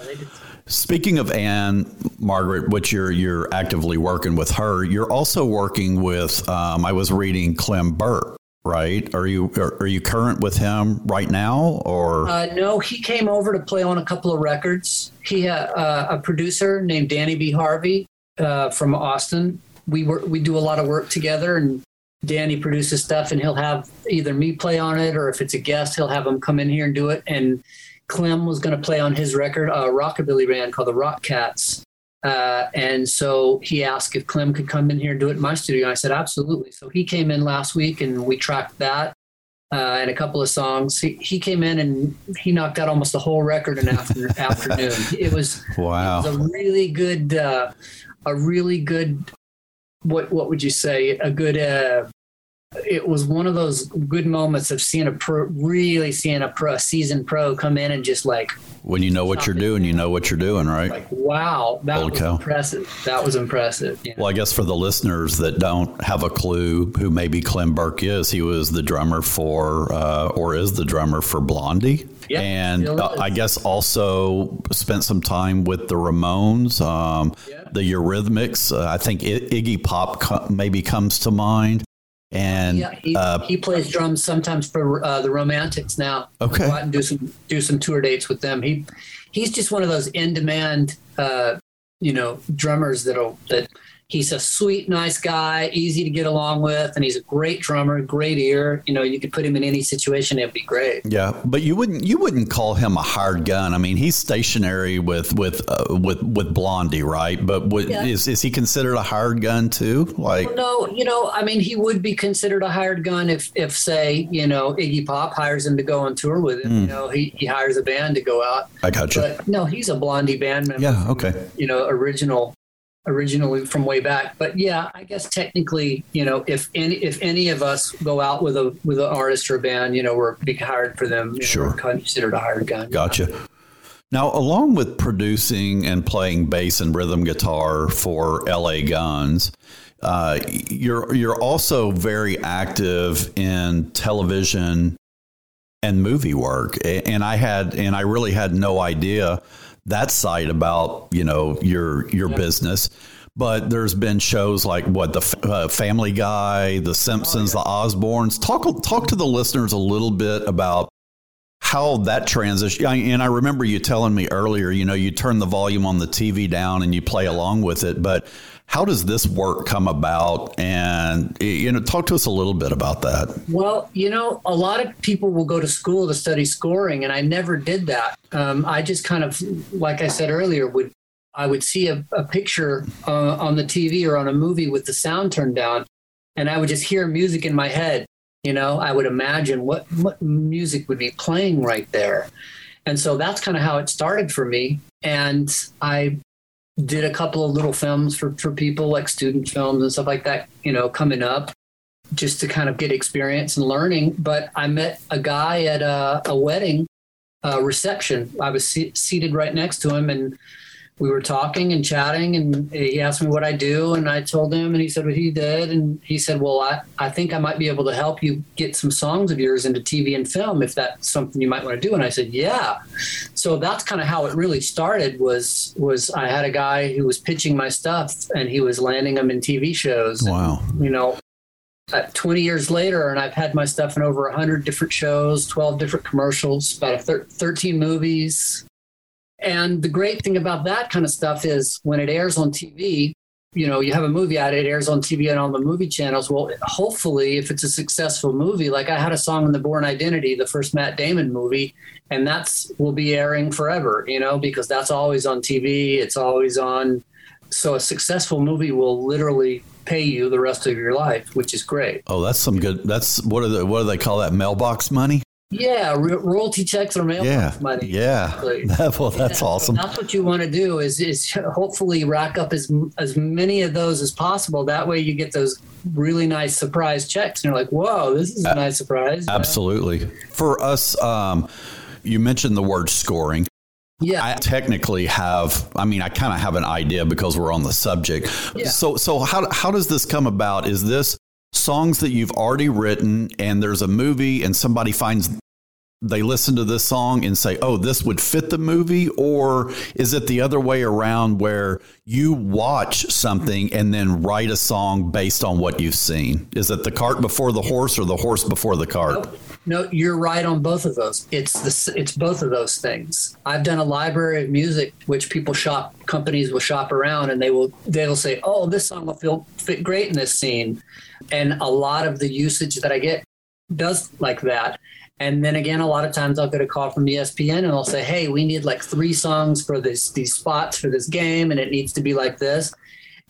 Speaking of Anne Margaret, which you're you're actively working with her, you're also working with. Um, I was reading Clem Burke, right? Are you are, are you current with him right now, or Uh, no, he came over to play on a couple of records. He had uh, a producer named Danny B. Harvey uh, from Austin. We work, we do a lot of work together, and Danny produces stuff, and he'll have either me play on it, or if it's a guest, he'll have him come in here and do it. And Clem was going to play on his record, a rockabilly band called the Rockats. Uh, and so he asked if Clem could come in here and do it in my studio. I said, absolutely. So he came in last week and we tracked that uh, and a couple of songs. He, he came in and he knocked out almost the whole record in after, afternoon. It was, wow? it was a really good, uh, a really good, what what would you say? A good. It was one of those good moments of seeing a pro, really seeing a pro, a seasoned pro come in and just like, when you know what you're doing, you know what you're doing, right? like, wow, that was cow. impressive. That was impressive. you know? Well, I guess for the listeners that don't have a clue who maybe Clem Burke is, he was the drummer for, uh, or is the drummer for Blondie. Yeah, and uh. I guess also spent some time with the Ramones, um, Yeah. the Eurythmics. Uh, I think I- Iggy Pop co- maybe comes to mind. And Yeah, he, uh, he plays drums sometimes for uh, the Romantics now. Okay. Go out and do some do some tour dates with them. He he's just one of those in demand, uh, you know, drummers that'll that he's a sweet, nice guy, easy to get along with, and he's a great drummer, great ear. You know, you could put him in any situation, it'd be great. Yeah, but you wouldn't you wouldn't call him a hard gun. I mean, he's stationary with with uh, with with Blondie, right? But would, Yeah. is is he considered a hard gun too? Like, No, you know, I mean, he would be considered a hired gun if, if say, you know, Iggy Pop hires him to go on tour with him. You know, he, he hires a band to go out. I got you. But no, he's a Blondie band member. Yeah. Okay. you know, original, originally from way back. But yeah, I guess technically, you know, if any if any of us go out with a with an artist or a band, you know, we're being hired for them. you know, Sure. we're considered a hired gun. Gotcha. Now, along with producing and playing bass and rhythm guitar for LA Guns, uh, you're you're also very active in television and movie work. And I had and I really had no idea that side about you know your your yeah. business. But there's been shows like what the uh, Family Guy, The Simpsons, oh, yeah. The Osbournes. Talk talk to the listeners a little bit about how that transition and i remember you telling me earlier you know you turn the volume on the tv down and you play along with it but how does this work come about and you know talk to us a little bit about that well you know a lot of people will go to school to study scoring and i never did that um, i just kind of like i said earlier would i would see a, a picture uh, on the tv or on a movie with the sound turned down and i would just hear music in my head you know, I would imagine what, what music would be playing right there. And so that's kind of how it started for me. And I did a couple of little films for, for people like student films and stuff like that, you know, coming up just to kind of get experience and learning. But I met a guy at a, a wedding uh, reception. I was se- seated right next to him and we were talking and chatting and he asked me what I do and I told him and he said what he did and he said well I, I think I might be able to help you get some songs of yours into TV and film if that's something you might want to do. And I said yeah. So that's kind of how it really started was was I had a guy who was pitching my stuff and he was landing them in TV shows. Wow. And, you know uh, 20 years later and I've had my stuff in over 100 different shows 12 different commercials about thir- 13 movies and the great thing about that kind of stuff is when it airs on TV, you know, you have a movie out, it airs on TV and on the movie channels. Well, hopefully, if it's a successful movie, like I had a song in The Bourne Identity, the first Matt Damon movie, and that's will be airing forever, you know, because that's always on TV. It's always on. So a successful movie will literally pay you the rest of your life, which is great. Oh, that's some good. That's what do they, what do they call that? Mailbox money. Yeah, royalty checks or mail yeah, money. Yeah, that, well, that's yeah, awesome. That's what you want to do is is hopefully rack up as as many of those as possible. That way, you get those really nice surprise checks, and you're like, "Whoa, this is a nice surprise." Absolutely. For us, um, you mentioned the word scoring. Yeah. I technically have I mean I kind of have an idea because we're on the subject. Yeah. So so how how does this come about? Is this songs that you've already written and there's a movie and somebody finds they listen to this song and say, "Oh, this would fit the movie," or is it the other way around where you watch something and then write a song based on what you've seen? Is it the cart before the horse or the horse before the cart? No, you're right on both of those. It's the, it's both of those things. I've done a library of music which people shop companies will shop around and they will they will say, "Oh, this song will feel fit great in this scene." And a lot of the usage that I get does like that. And then again, a lot of times I'll get a call from ESPN and they'll say, "Hey, we need like three songs for this these spots for this game, and it needs to be like this."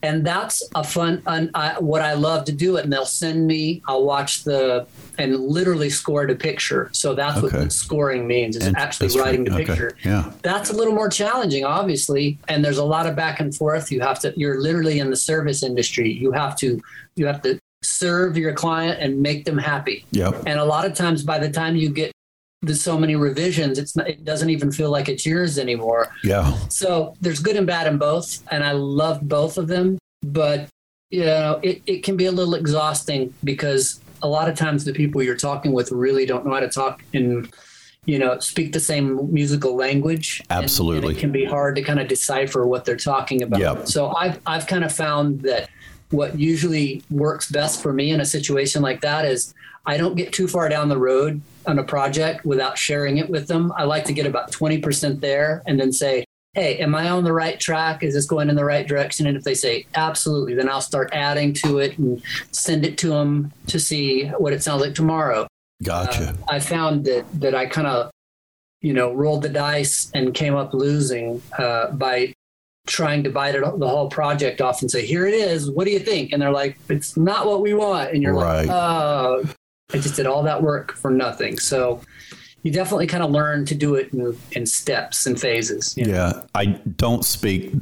And that's a fun, un, I, what I love to do. It, and they'll send me. I'll watch the and literally score the picture. So that's okay. what scoring means is and actually writing the okay. picture. Yeah, that's a little more challenging, obviously. And there's a lot of back and forth. You have to. You're literally in the service industry. You have to. You have to serve your client and make them happy. Yep. And a lot of times by the time you get the so many revisions, it's not, it doesn't even feel like it's yours anymore. Yeah. So there's good and bad in both, and I love both of them. But you know, it, it can be a little exhausting because a lot of times the people you're talking with really don't know how to talk and you know speak the same musical language. Absolutely. And, and it can be hard to kind of decipher what they're talking about. Yep. So I've I've kind of found that what usually works best for me in a situation like that is I don't get too far down the road on a project without sharing it with them. I like to get about 20% there and then say, hey, am I on the right track? Is this going in the right direction? And if they say absolutely, then I'll start adding to it and send it to them to see what it sounds like tomorrow. Gotcha. Uh, I found that that I kind of, you know, rolled the dice and came up losing uh, by trying to bite it, the whole project off and say, "Here it is. What do you think?" And they're like, "It's not what we want." And you're right. like, "Oh, I just did all that work for nothing." So you definitely kind of learn to do it in, in steps and phases. You know? Yeah, I don't speak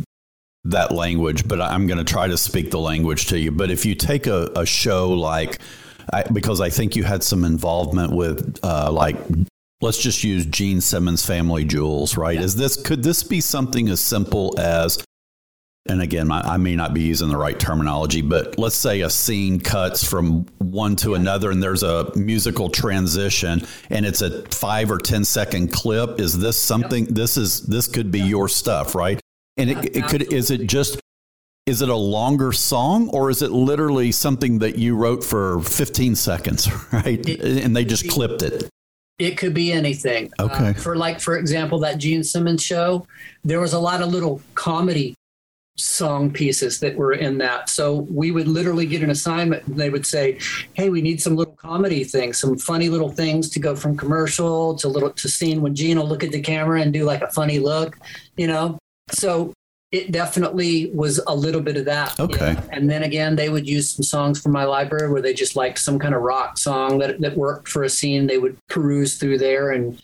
that language, but I'm going to try to speak the language to you. But if you take a, a show like, I, because I think you had some involvement with uh, like let's just use Gene Simmons Family Jewels, right? Yeah. Is this could this be something as simple as and again, I, I, may not be using the right terminology, but let's say a scene cuts from one to another and there's a musical transition and it's a five or ten second clip. Is this something yep. this is this could be yep. your stuff, right? And it, it could is it just is it a longer song or is it literally something that you wrote for 15 seconds, right? It, and they just clipped it. It could be anything. Okay. Uh, for like, for example, that Gene Simmons show, there was a lot of little comedy song pieces that were in that. So we would literally get an assignment and they would say, Hey, we need some little comedy things, some funny little things to go from commercial to little to scene when Gene will look at the camera and do like a funny look, you know? So it definitely was a little bit of that. Okay. And then again, they would use some songs from my library where they just liked some kind of rock song that, that worked for a scene. They would peruse through there and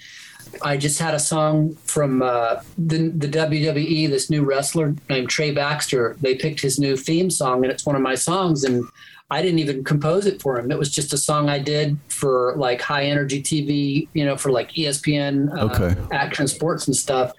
I just had a song from uh, the, the WWE, this new wrestler named Trey Baxter. They picked his new theme song, and it's one of my songs. And I didn't even compose it for him. It was just a song I did for like high energy TV, you know, for like ESPN, uh, okay. action sports and stuff.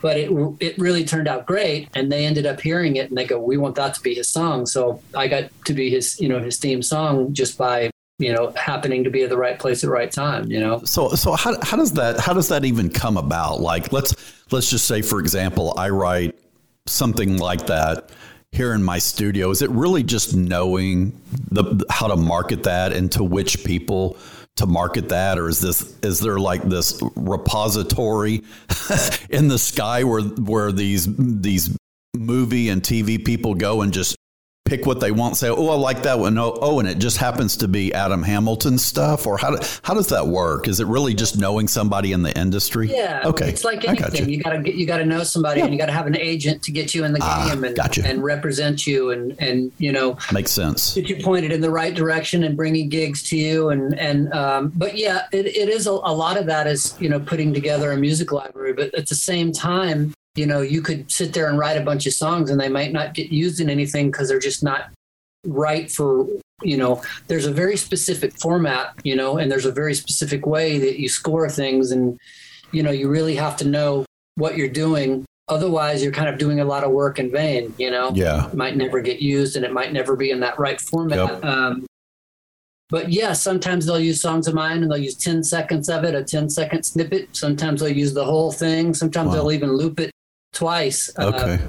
But it it really turned out great, and they ended up hearing it, and they go, "We want that to be his song." So I got to be his, you know, his theme song just by you know happening to be at the right place at the right time you know? So so how, how does that how does that even come about? Like let's let's just say for example i write something like that here in my studio. Is it really just knowing the how to market that and to which people to market that or is this is there like this repository in the sky where where these these movie and TV people go and just pick what they want, say, oh, I like that one. Oh, oh, and it just happens to be Adam Hamilton stuff? Or how, do, how does that work? Is it really just knowing somebody in the industry? Yeah. Okay. It's like anything. You. you gotta get, you gotta know somebody yeah. and you gotta have an agent to get you in the ah, game and, gotcha. and represent you and, and, you know, makes sense. Get you pointed in the right direction and bringing gigs to you. And, and, um, but yeah, it, it is a, a lot of that is, you know, putting together a music library, but at the same time, you know, you could sit there and write a bunch of songs and they might not get used in anything because they're just not right for, you know, there's a very specific format, you know, and there's a very specific way that you score things. And, you know, you really have to know what you're doing. Otherwise, you're kind of doing a lot of work in vain, you know? Yeah. It might never get used and it might never be in that right format. Yep. Um, but yeah, sometimes they'll use songs of mine and they'll use 10 seconds of it, a 10 second snippet. Sometimes they'll use the whole thing. Sometimes wow. they'll even loop it twice. Uh, okay. Uh,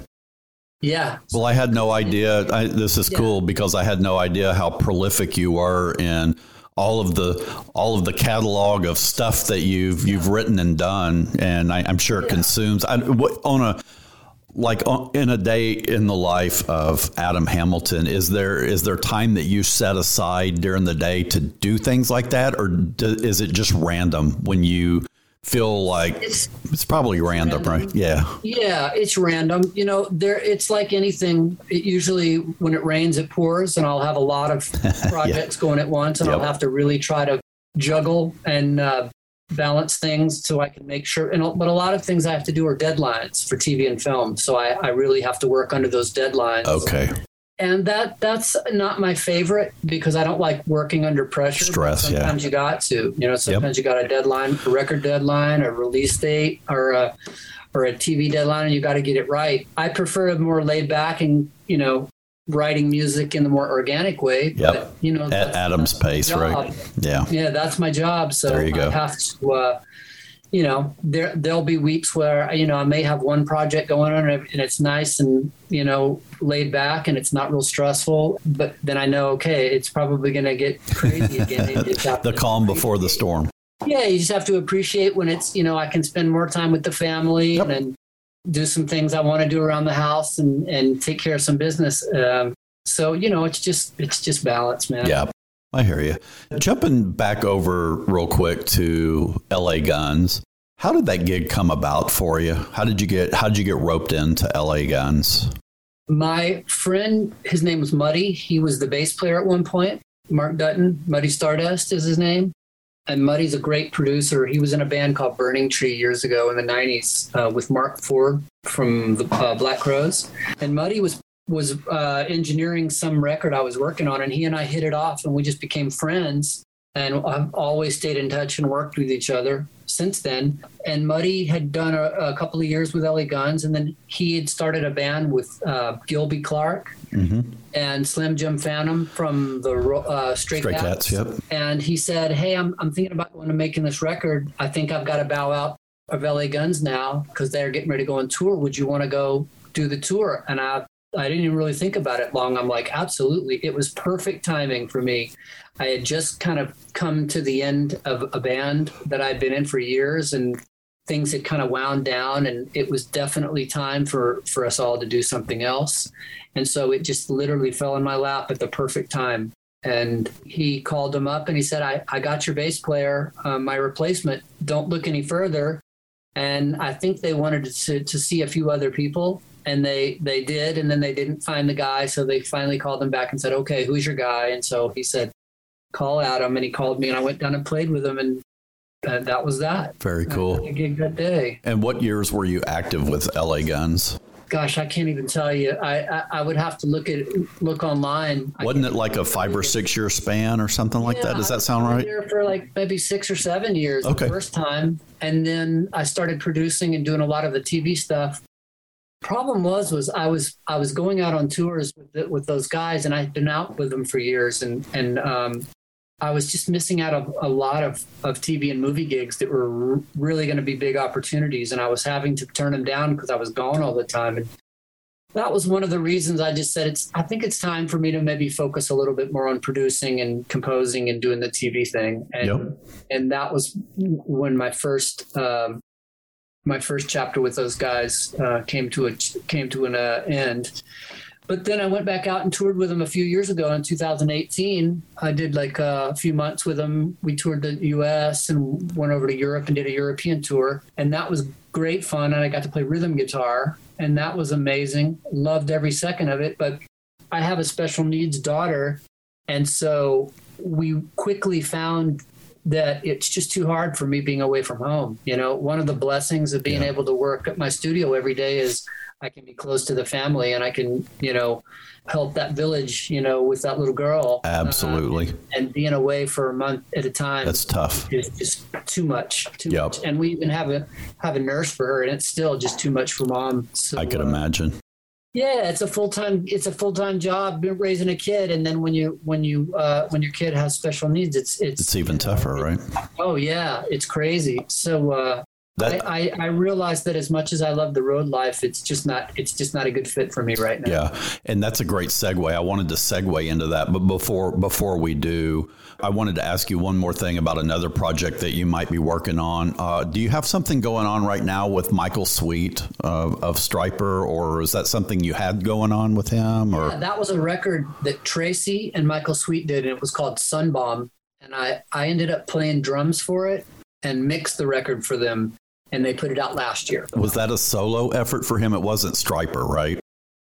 yeah. Well, I had no idea. I, this is yeah. cool because I had no idea how prolific you were in all of the all of the catalog of stuff that you've yeah. you've written and done, and I, am sure it yeah. consumes. I, what, on a like in a day in the life of Adam Hamilton, is there is there time that you set aside during the day to do things like that, or do, is it just random when you feel like it's, it's probably random, random, right? Yeah. Yeah, it's random. You know, there it's like anything. It usually when it rains it pours and I'll have a lot of projects yeah. going at once and yep. I'll have to really try to juggle and uh, balance things so I can make sure and but a lot of things I have to do are deadlines for TV and film. So I, I really have to work under those deadlines. Okay and that that's not my favorite because I don't like working under pressure. Stress, sometimes yeah. you got to, you know, sometimes yep. you got a deadline, a record deadline, a release date, or a or a TV deadline, and you got to get it right. I prefer a more laid back and you know writing music in the more organic way. Yep. But, you know, at Adam's pace, right? Yeah. Yeah, that's my job. So there you go. I have to. Uh, you know, there there'll be weeks where you know I may have one project going on and it's nice and you know laid back and it's not real stressful. But then I know, okay, it's probably going to get crazy again. the calm before the storm. Yeah, you just have to appreciate when it's you know I can spend more time with the family yep. and do some things I want to do around the house and and take care of some business. Um, so you know, it's just it's just balance, man. Yeah. I hear you. Jumping back over real quick to LA Guns. How did that gig come about for you? How did you get how did you get roped into LA Guns? My friend, his name was Muddy. He was the bass player at one point. Mark Dutton, Muddy Stardust is his name. And Muddy's a great producer. He was in a band called Burning Tree years ago in the 90s uh, with Marc Ford from the uh, Black Crowes. And Muddy was was uh, engineering some record I was working on, and he and I hit it off, and we just became friends. and I've always stayed in touch and worked with each other since then. And Muddy had done a, a couple of years with LA Guns, and then he had started a band with uh, Gilby Clarke Mm-hmm. and Slim Jim Phantom from the uh, Stray, Stray Cats. Cats, yep. And he said, "Hey, I'm I'm thinking about going to making this record. I think I've got to bow out of LA Guns now because they're getting ready to go on tour. Would you want to go do the tour?" And I I didn't even really think about it long. I'm like, absolutely. It was perfect timing for me. I had just kind of come to the end of a band that I'd been in for years and things had kind of wound down and it was definitely time for for us all to do something else. And so it just literally fell in my lap at the perfect time. And he called him up and he said, I, I got your bass player, uh, my replacement. Don't look any further. And I think they wanted to, to see a few other people and they they did and then they didn't find the guy so they finally called him back and said okay who's your guy and so he said call adam and he called me and i went down and played with him and uh, that was that Very cool. a gig that day And what years were you active with LA Guns? gosh i can't even tell you i i, I would have to look at look online Wasn't it like a five or six year span or something like that? Does that sound I right? There for like maybe six or seven years Okay. the first time, and then I started producing and doing a lot of the TV stuff. Problem was, was I was I was going out on tours with the, with those guys, and I'd been out with them for years, and and um, I was just missing out of a lot of of TV and movie gigs that were r- really going to be big opportunities, and I was having to turn them down because I was gone all the time, and that was one of the reasons I just said it's. I think it's time for me to maybe focus a little bit more on producing and composing and doing the TV thing. And Yep. and that was when my first um, my first chapter with those guys uh, came to a came to an uh, end. But then I went back out and toured with them a few years ago in 2018. I did like a few months with them. We toured the U.S. and went over to Europe and did a European tour, and that was great fun. And I got to play rhythm guitar, and that was amazing. Loved every second of it. But I have a special needs daughter, and so we quickly found that it's just too hard for me being away from home. You know, one of the blessings of being Yeah. able to work at my studio every day is I can be close to the family and I can, you know, help that village, you know, with that little girl. uh, Absolutely. and being away for a month at a time That's tough. is just too much. Too Yep. much. And we even have a have a nurse for her and it's still just too much for mom. So I could uh, imagine. Yeah, it's a full time. It's a full time job raising a kid, and then when you when you uh, when your kid has special needs, it's it's, It's even tougher, right? Oh yeah, it's crazy. So uh, That I, I I realize that as much as I love the road life, it's just not it's just not a good fit for me right now. Yeah, and that's a great segue. I wanted to segue into that, but before before we do, I wanted to ask you one more thing about another project that you might be working on. Uh, do you have something going on right now with Michael Sweet uh, of Stryper, or is that something you had going on with him? Or Yeah, that was a record that Tracii and Michael Sweet did, and it was called Sunbomb. And I, I ended up playing drums for it and mixed the record for them, and they put it out last year. was that a solo effort for him? It wasn't Stryper, right?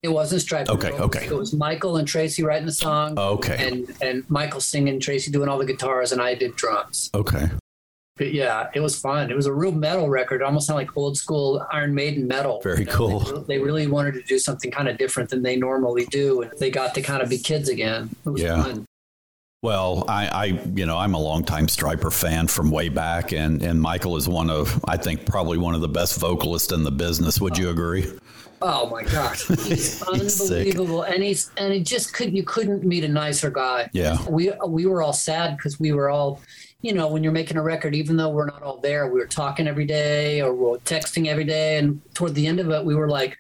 It wasn't Stripe. Okay, okay. It was Michael and Tracii writing the song, Okay, and and Michael singing, Tracii doing all the guitars, and I did drums. okay, But yeah, it was fun. It was a real metal record, it almost sounded like old school Iron Maiden metal. Very You know, cool. They, they really wanted to do something kind of different than they normally do, and they got to kind of be kids again. It was Yeah. fun. Well, I, I, you know, I'm a longtime Stryper fan from way back, and and Michael is one of, I think, probably one of the best vocalists in the business. Would you oh. agree? Oh my gosh, he's He's unbelievable, and he's and he just could you couldn't meet a nicer guy. Yeah. we we were all sad because we were all, you know, when you're making a record, even though we're not all there, we were talking every day or we we're texting every day, and toward the end of it, we were like.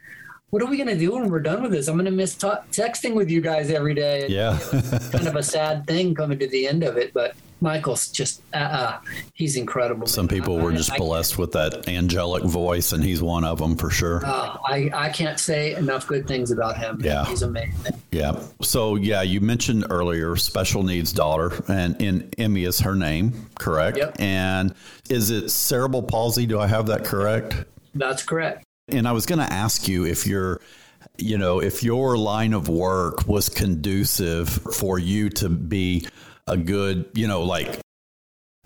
What are we going to do when we're done with this? I'm going to miss ta- texting with you guys every day. And Yeah. kind of a sad thing coming to the end of it, but Michael's just, uh, uh, he's incredible. Some people were just I- I- blessed with that angelic voice, and he's one of them for sure. Oh, I, I can't say enough good things about him. Yeah. He's amazing. Yeah. So, yeah, you mentioned earlier special needs daughter, and in Emmy is her name, correct? Yep. And is it cerebral palsy? Do I have that correct? That's correct. And I was going to ask you if you're, you know, if your line of work was conducive for you to be a good, you know, like,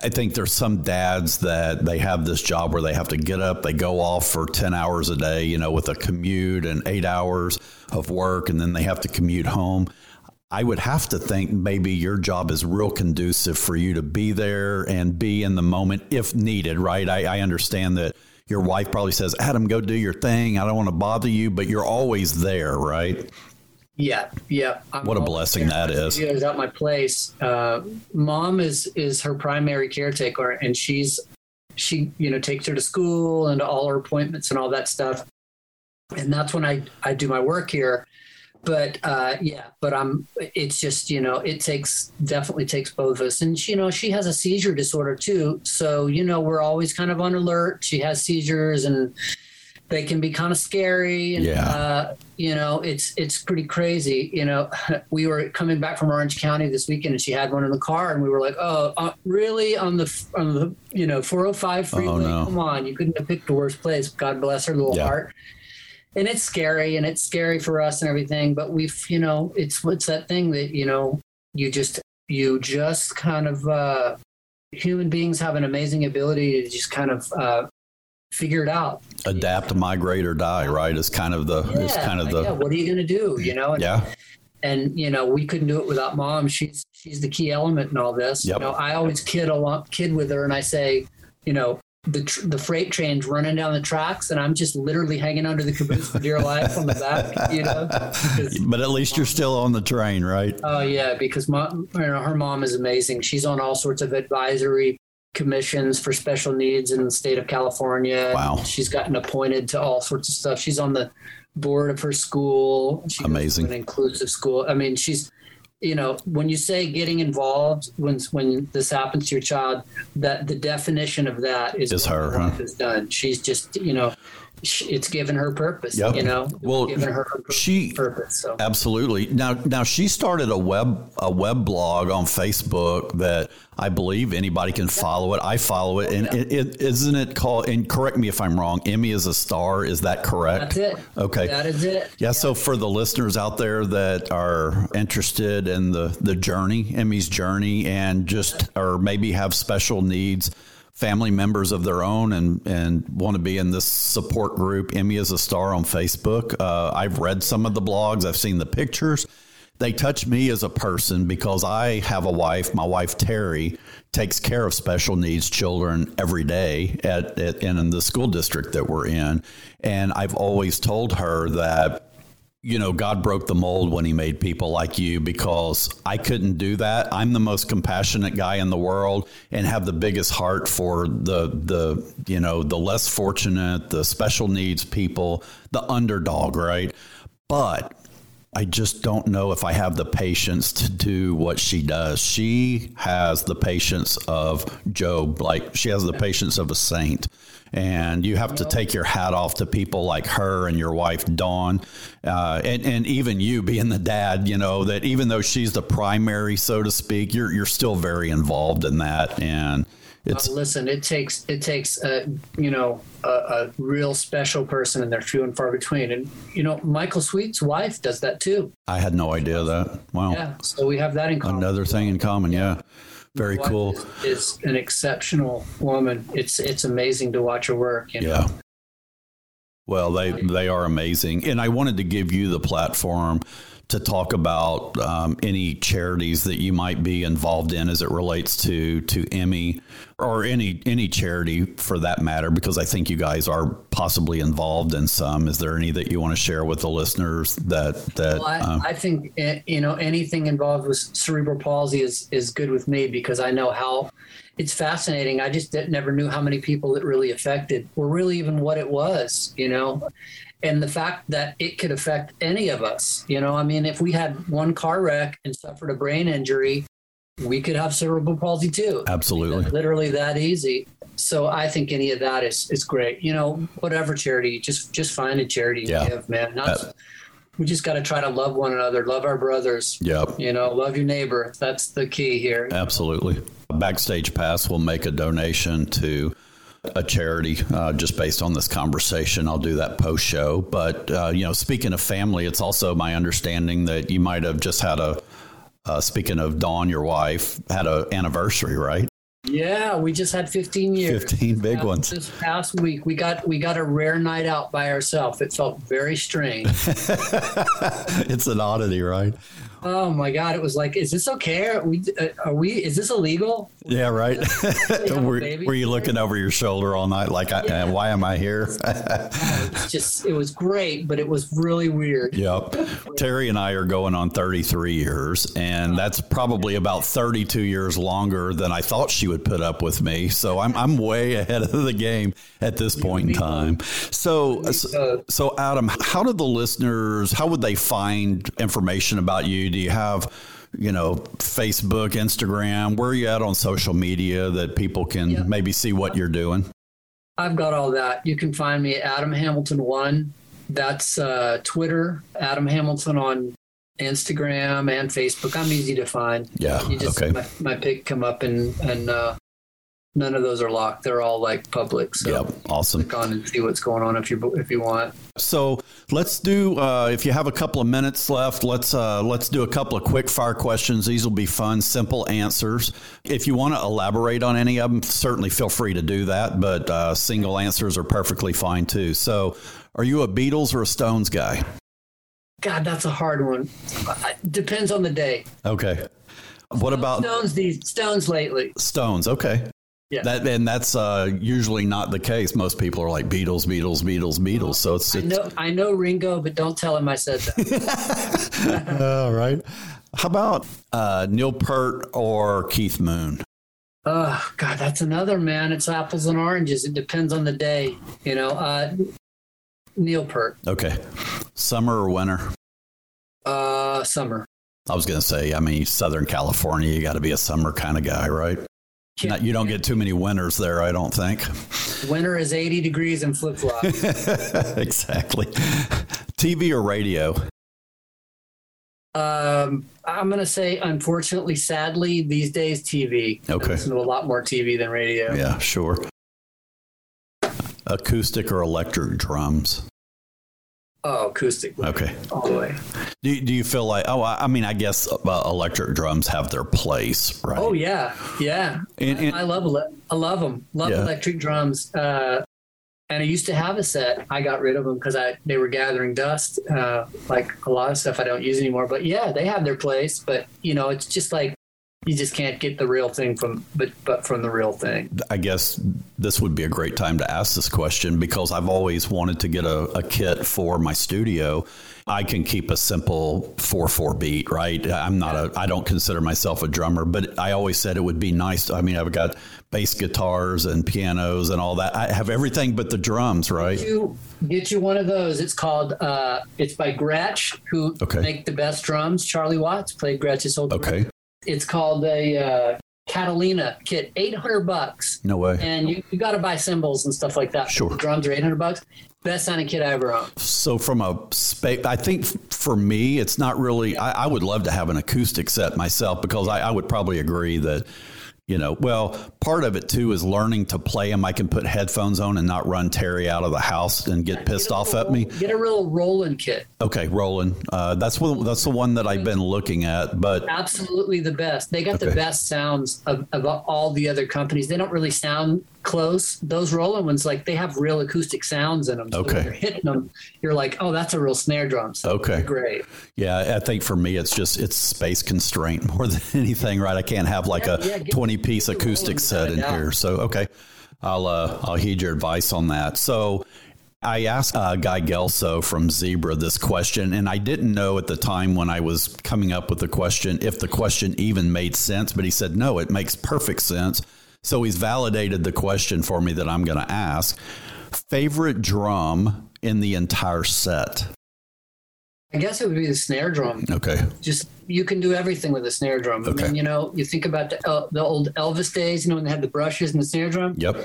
I think there's some dads that they have this job where they have to get up, they go off for 10 hours a day, you know, with a commute and eight hours of work, and then they have to commute home. I would have to think maybe your job is real conducive for you to be there and be in the moment if needed, right? I, I understand that your wife probably says, Adam, go do your thing. I don't want to bother you, but you're always there, right? Yeah, yeah. I'm what a blessing that is. Is at my place. Uh, mom is is her primary caretaker, and she's she you know takes her to school and all her appointments and all that stuff. And that's when I I do my work here but uh, yeah, but I'm. It's just you know, it takes definitely takes both of us, and you know, she has a seizure disorder too. So you know, we're always kind of on alert. She has seizures, and they can be kind of scary. And, yeah. Uh, you know, it's it's pretty crazy. You know, we were coming back from Orange County this weekend, and she had one in the car, and we were like, "Oh, uh, really?" On the on the you know 405 freeway. Oh, no. Come on, you couldn't have picked a worse place. God bless her little yeah. heart and it's scary and it's scary for us and everything but we've you know it's it's that thing that you know you just you just kind of uh human beings have an amazing ability to just kind of uh figure it out adapt migrate or die right is kind of the yeah, is kind of the yeah, what are you going to do you know and, yeah and you know we couldn't do it without mom she's she's the key element in all this yep. you know i always kid a lot kid with her and i say you know the tr- the freight train's running down the tracks, and I'm just literally hanging under the caboose for dear life on the back. You know, but at least you're still on the train, right? Oh yeah, because mom, you know, her mom is amazing. She's on all sorts of advisory commissions for special needs in the state of California. Wow, she's gotten appointed to all sorts of stuff. She's on the board of her school. She's amazing, an inclusive school. I mean, she's you know when you say getting involved when when this happens to your child that the definition of that is, is her huh? is done she's just you know it's given her purpose. Yep. You know, well, given her she purpose. So. Absolutely. Now, now she started a web a web blog on Facebook that I believe anybody can follow it. I follow it, and yeah. it, it isn't it called? And correct me if I'm wrong. Emmy is a star. Is that correct? That's it. Okay, that is it. Yeah. yeah. So for the listeners out there that are interested in the the journey, Emmy's journey, and just or maybe have special needs family members of their own and, and want to be in this support group. Emmy is a star on Facebook. Uh, I've read some of the blogs, I've seen the pictures. They touch me as a person because I have a wife. My wife, Terry, takes care of special needs children every day at, at in the school district that we're in. And I've always told her that you know, God broke the mold when he made people like you because I couldn't do that. I'm the most compassionate guy in the world and have the biggest heart for the the you know, the less fortunate, the special needs people, the underdog, right? But I just don't know if I have the patience to do what she does. She has the patience of Job, like she has the patience of a saint and you have to take your hat off to people like her and your wife Dawn, uh, and and even you being the dad. You know that even though she's the primary, so to speak, you're you're still very involved in that, and it's uh, listen. It takes it takes uh, you know a, a, real special person, and they're few and far between. And you know Michael Sweet's wife does that too. I had no idea that. Wow. Yeah. So we have that in common. Another thing in common. Yeah. Very cool. Is, is, an exceptional woman. It's it's amazing to watch her work. You know? Yeah. Well, they they are amazing, and I wanted to give you the platform to talk about um, any charities that you might be involved in as it relates to to Emmy or any any charity for that matter, because I think you guys are possibly involved in some. Is there any that you want to share with the listeners that that? Well, I, um, I think eh, you know anything involved with cerebral palsy is is good with me because I know how it's fascinating. I just never knew how many people it really affected, or really even what it was. You know, and the fact that it could affect any of us. You know, I mean, if we had one car wreck and suffered a brain injury, we could have cerebral palsy too. Absolutely. literally that easy. So I think any of that is is great. You know, whatever charity, just just find a charity and yeah. give, man. Not, uh, we just got to try to love one another, love our brothers. Yep. You know, love your neighbor. That's the key here. Absolutely. Backstage Pass will make a donation to a charity uh, just based on this conversation. I'll do that post show. But, uh, you know, speaking of family, it's also my understanding that you might have just had a, uh, speaking of Dawn, your wife, had an anniversary, right? Yeah, we just had 15 years. 15 big ones. This past week, we got we got a rare night out by ourselves. It felt very strange. it's an oddity, right? Oh my God! It was like, is this okay? Are we? Uh, are we? Is this illegal? Yeah, right. were, were, you looking over your shoulder all night, like, yeah. I, why am I here? it's just, it was great, but it was really weird. Yep. Terry and I are going on 33 years, and that's probably about 32 years longer than I thought she would put up with me. So I'm I'm way ahead of the game at this point in time. So, so, so Adam, how do the listeners? How would they find information about you? Do you have you know, Facebook, Instagram? Where are you at on social media that people can yep. maybe see what you're doing? I've got all that. You can find me at Adam Hamilton One. That's uh, Twitter. Adam Hamilton on Instagram and Facebook. I'm easy to find. Yeah. You just okay. my, my pic come up and and uh, none of those are locked. They're all like public. So yep, awesome. Click on and see what's going on if you if you want. So let's do. Uh, if you have a couple of minutes left, let's uh, let's do a couple of quick fire questions. These will be fun, simple answers. If you want to elaborate on any of them, certainly feel free to do that. But uh, single answers are perfectly fine too. So, are you a Beatles or a Stones guy? God, that's a hard one. Depends on the day. Okay. What about Stones? These Stones lately. Stones. Okay. Yeah. That and that's uh, usually not the case. Most people are like Beatles, Beatles, Beatles, Beatles. So it's, it's I know I know Ringo, but don't tell him I said that. All right. How about uh, Neil Peart or Keith Moon? Oh God, that's another man. It's apples and oranges. It depends on the day. You know, uh, Neil Peart. Okay. Summer or winter? Uh, summer. I was going to say, I mean, Southern California, you got to be a summer kind of guy, right? Not, you don't get too many winters there, I don't think. Winter is 80 degrees and flip flop. exactly. TV or radio? Um, I'm going to say, unfortunately, sadly, these days, TV. Okay. I listen to a lot more TV than radio. Yeah, sure. Acoustic or electric drums? Oh, acoustic. Okay. All the way. Do, do you feel like, oh, I mean, I guess uh, electric drums have their place, right? Oh, yeah. Yeah. And, and I, love, I love them. Love yeah. electric drums. Uh, and I used to have a set. I got rid of them because I they were gathering dust, uh, like a lot of stuff I don't use anymore. But yeah, they have their place. But you know, it's just like you just can't get the real thing from but but from the real thing. I guess this would be a great time to ask this question because i've always wanted to get a, a kit for my studio. I can keep a simple 4-4 beat right? I'm not a i don't consider myself a drummer but i always said it would be nice. I mean i've got bass guitars and pianos and all that. I have everything but the drums right? get you, get you one of those. It's called uh, it's by gretsch who okay. make the best drums. Charlie watts played gretsch's old okay it's called a uh, Catalina kit, 800 bucks. No way. And you, you got to buy cymbals and stuff like that. Sure. The drums are 800 bucks. Best sounding kit I ever owned. So from a space, I think for me, it's not really. I, I, would love to have an acoustic set myself because I, I would probably agree that you know, well, part of it too is learning to play them. I can put headphones on and not run Terry out of the house and get pissed get off at me. Get a real Roland kit. Okay, Roland. Uh, that's what that's the one that I've been looking at. But absolutely the best. They got okay. the best sounds of, of all the other companies. They don't really sound close. Those Roland ones, like they have real acoustic sounds in them. So okay. you're hitting them, you're like, oh, that's a real snare drum. So okay. Great. Yeah, I think for me, it's just it's space constraint more than anything, right? I can't have like yeah, a yeah, get, 20 piece acoustic set in here. So okay, I'll uh, I'll heed your advice on that. So. I asked uh, Guy Gelso from Zebra this question, and I didn't know at the time when I was coming up with the question if the question even made sense, but he said, no, it makes perfect sense. So he's validated the question for me that I'm going to ask. Favorite drum in the entire set? I guess it would be the snare drum. Okay. Just you can do everything with a snare drum. Okay. I mean, you know, you think about the, uh, the old Elvis days, you know, when they had the brushes and the snare drum. Yep.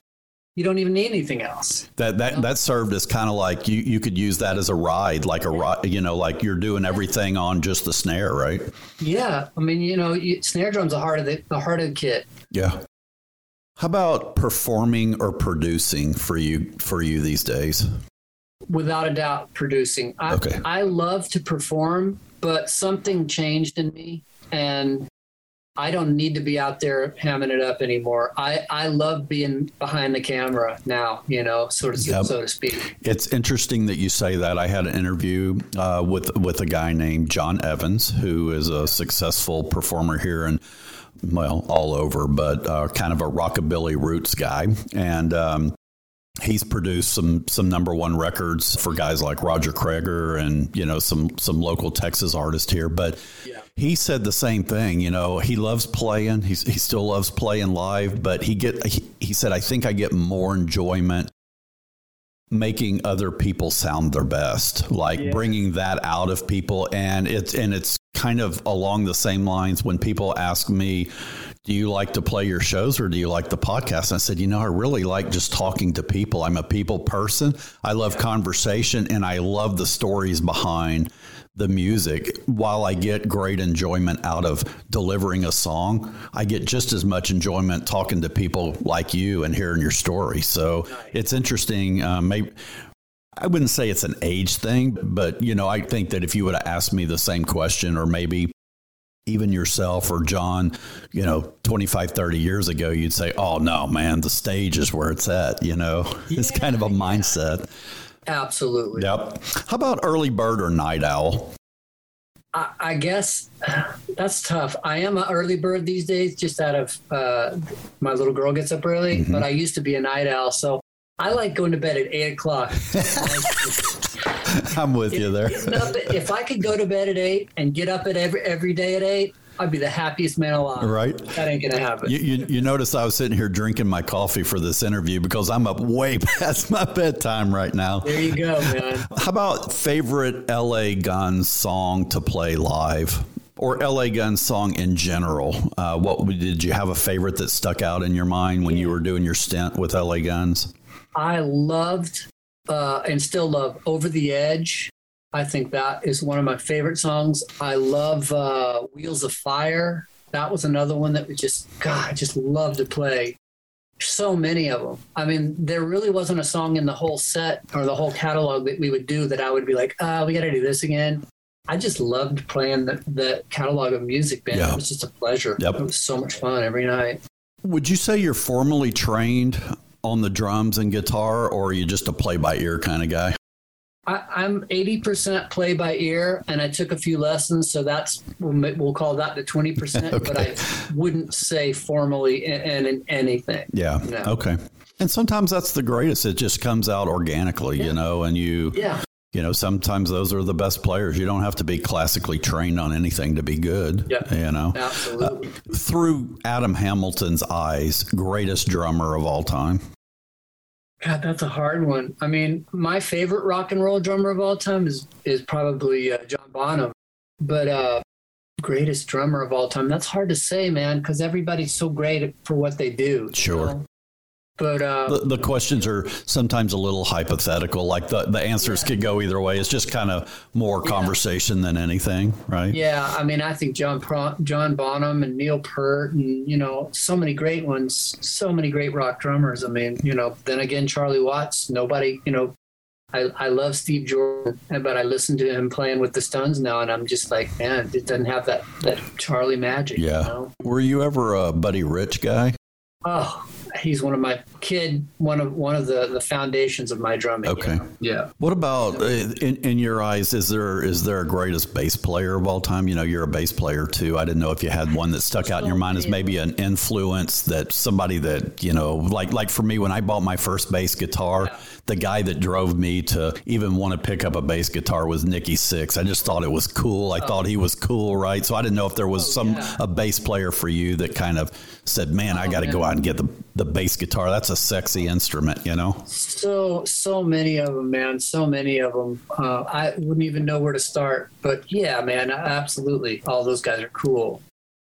You don't even need anything else. That that you know? that served as kind of like you you could use that as a ride, like a ride, you know, like you're doing everything on just the snare, right? Yeah, I mean, you know, you, snare drum's the heart of the the heart of the kit. Yeah. How about performing or producing for you for you these days? Without a doubt, producing. I, okay. I love to perform, but something changed in me, and I don't need to be out there hamming it up anymore. I, I love being behind the camera now, you know, sort of yep. so to speak. It's interesting that you say that. I had an interview uh, with with a guy named John Evans, who is a successful performer here in well all over, but uh, kind of a rockabilly roots guy, and. Um, he's produced some some number one records for guys like Roger Creager and you know some some local Texas artists here. But yeah he said the same thing. You know, he loves playing. He's, he still loves playing live, but he get he, he said, I think I get more enjoyment making other people sound their best, like yeah. bringing that out of people. And it's and it's kind of along the same lines when people ask me, do you like to play your shows or do you like the podcast? And I said, you know, I really like just talking to people. I'm a people person. I love conversation and I love the stories behind the music, while I get great enjoyment out of delivering a song, I get just as much enjoyment talking to people like you and hearing your story. So it's interesting. Um, maybe, I wouldn't say it's an age thing, but you know, I think that if you would have asked me the same question, or maybe even yourself or John, you know, 25, 30 years ago, you'd say, oh, no, man, the stage is where it's at. You know, yeah, it's kind of a mindset. Absolutely. Yep. How about early bird or night owl? I, I guess that's tough. I am an early bird these days, just out of uh, my little girl gets up early, mm-hmm. but I used to be a night owl. So I like going to bed at eight o'clock. I'm with if, you there. if I could go to bed at eight and get up at every every day at eight, I'd be the happiest man alive. Right. That ain't gonna happen. You, you, you, notice I was sitting here drinking my coffee for this interview because I'm up way past my bedtime right now. There you go, man. How about favorite LA Guns song to play live? Or LA Guns song in general. Uh, what did you have a favorite that stuck out in your mind when you were doing your stint with LA Guns? I loved uh, and still love Over the Edge. I think that is one of my favorite songs. I love uh, Wheels of Fire. That was another one that we just, God, I just love to play. So many of them. I mean, there really wasn't a song in the whole set or the whole catalog that we would do that I would be like, ah, oh, we got to do this again. I just loved playing the, the catalog of music, man. Yeah. It was just a pleasure. Yep. It was so much fun every night. Would you say you're formally trained on the drums and guitar, or are you just a play by ear kind of guy? I, am 80% play by ear, and I took a few lessons, so that's we'll, we'll call that the 20%. okay. But I wouldn't say formally in, in anything. Yeah. No. Okay. And sometimes that's the greatest. It just comes out organically, yeah. you know, and you. Yeah. You know, sometimes those are the best players. You don't have to be classically trained on anything to be good. Yeah, you know, absolutely. Uh, through Adam Hamilton's eyes, greatest drummer of all time. God, that's a hard one. I mean, my favorite rock and roll drummer of all time is is probably uh, John Bonham, but uh, greatest drummer of all time. That's hard to say, man, because everybody's so great for what they do. Sure. know? But uh, the, the, questions are sometimes a little hypothetical. Like the, the answers yeah. could go either way. It's just kind of more yeah. conversation than anything, right? Yeah, I mean, I think John Pro- John Bonham and Neil Peart and you know so many great ones, so many great rock drummers. I mean, you know, then again Charlie Watts. Nobody, you know, I, I love Steve Jordan, but I listen to him playing with the Stones now, and I'm just like, man, it doesn't have that that Charlie magic. Yeah. You know? Were you ever a Buddy Rich guy? Oh, he's one of my kid one of one of the the foundations of my drumming. Okay. You know? Yeah. What about uh, in, in your eyes? Is there is there a greatest bass player of all time? You know, you're a bass player too. I didn't know if you had one that stuck out in your mind as maybe an influence that somebody that you know, like like for me when I bought my first bass guitar. Yeah the guy that drove me to even want to pick up a bass guitar was Nikki Sixx. I just thought it was cool. I oh. thought he was cool, right? So I didn't know if there was oh, some yeah. a bass player for you that kind of said, "Man, I got to oh, go out and get the the bass guitar. That's a sexy instrument, you know." So so many of them, man. So many of them. Uh, I wouldn't even know where to start. But yeah, man, absolutely. All those guys are cool.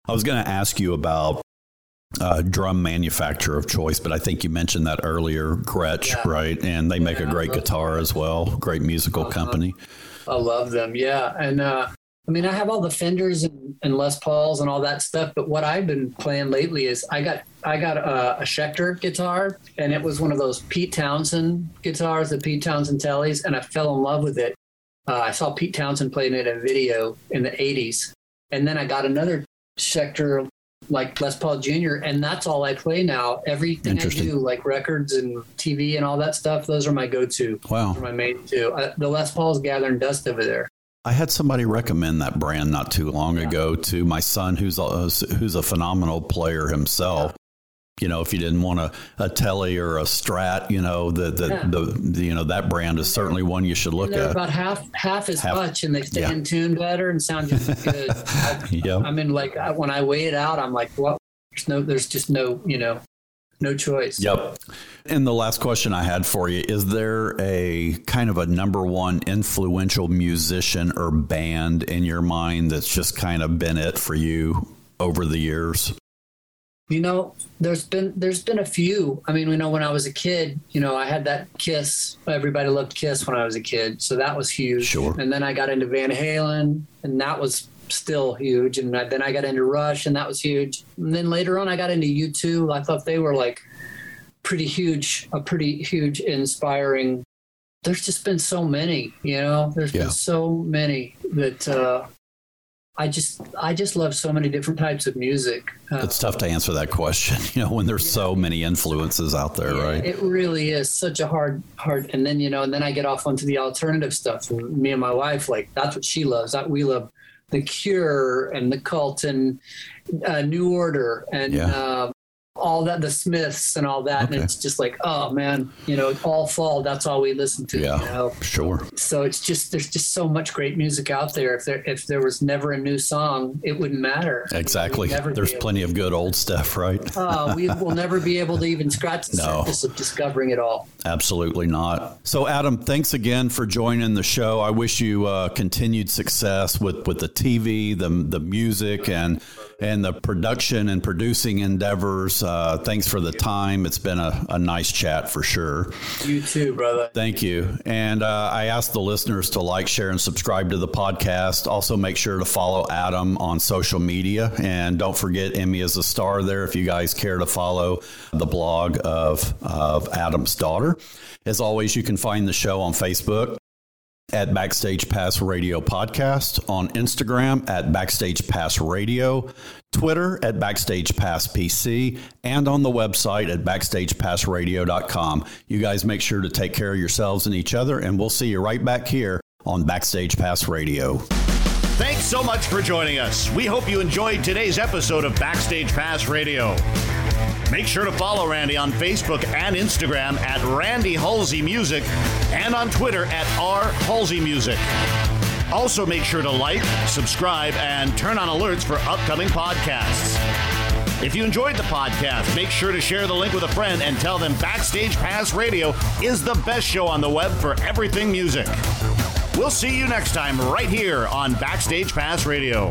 I was going to ask you about uh, drum manufacturer of choice, but I think you mentioned that earlier, Gretsch, yeah. right? And they make a great guitar them. as well. Great musical uh company. I love them. Yeah, and uh, I mean, I have all the Fenders and, and, Les Pauls and all that stuff. But what I've been playing lately is I got I got a, a Schecter guitar, and it was one of those Pete Townshend guitars, the Pete Townshend Tellys, and I fell in love with it. Uh, I saw Pete Townshend playing it in a video in the '80s, and then I got another Schecter like Les Paul Jr. And that's all I play now. Everything I do, like records and TV and all that stuff, those are my go-to. Wow, my main two. Uh, the Les Paul's gathering dust over there. I had somebody recommend that brand not too long yeah. ago to my son, who's a, who's a phenomenal player himself. You know, if you didn't want a, a Tele or a Strat, you know, the the, yeah. the, the, you know that brand is certainly one you should look at. About half half as half, much, and they stay yeah. in tune better and sound just good. I, yeah. I mean, like I, when I weigh it out, I'm like, what? There's no, there's just no, you know, no choice. Yep. And the last question I had for you is there a kind of a number one influential musician or band in your mind that's just kind of been it for you over the years? You know, there's been there's been a few. I mean, we know, when I was a kid, you know, I had that Kiss. Everybody loved Kiss when I was a kid, so that was huge. Sure. And then I got into Van Halen, and that was still huge. And then I got into Rush, and that was huge. And then later on, I got into U2. I thought they were like pretty huge, a pretty huge, inspiring. There's just been so many, you know. There's yeah. been so many that uh, I just I just love so many different types of music. Uh, it's tough to answer that question, you know, when there's yeah. so many influences out there, yeah, right? It really is such a hard hard and then you know, and then I get off onto the alternative stuff. Me and my wife like that's what she loves. That we love the Cure and the Cult and uh, New Order and yeah. Uh, all that, the Smiths and all that. Okay. And it's just like, oh man, you know, all fall. That's all we listen to. Yeah, you know? sure. So it's just there's just so much great music out there. If there if there was never a new song, it wouldn't matter. Exactly. There's plenly of good old stuff, right? Oh, we will never be able to even scratch the no. surface of discovering it all. Absolutely not. So, Adam, thanks again for joining the show. I wish you uh, continued success with with the TV, the the music, and and the production and producing endeavors. Uh, thanks for the time. It's been a, a, nice chat for sure. You too, brother. Thank you. And uh, I ask the listeners to like, share, and subscribe to the podcast. Also, make sure to follow Adam on social media. And don't forget, Emmy is a star there if you guys care to follow the blog of, of Adam's daughter. As always, you can find the show on Facebook at Backstage Pass Radio Podcast, on Instagram at Backstage Pass Radio, Twitter at Backstage Pass PC, and on the website at BackstagePassRadio.com. You guys make sure to take care of yourselves and each other, and we'll see you right back here on Backstage Pass Radio. Thanks so much for joining us. We hope you enjoyed today's episode of Backstage Pass Radio. Make sure to follow Randy on Facebook and Instagram at Randy Halsey Music and on Twitter at R Halsey Music. Also, make sure to like, subscribe, and turn on alerts for upcoming podcasts. If you enjoyed the podcast, make sure to share the link with a friend and tell them Backstage Pass Radio is the best show on the web for everything music. We'll see you next time right here on Backstage Pass Radio.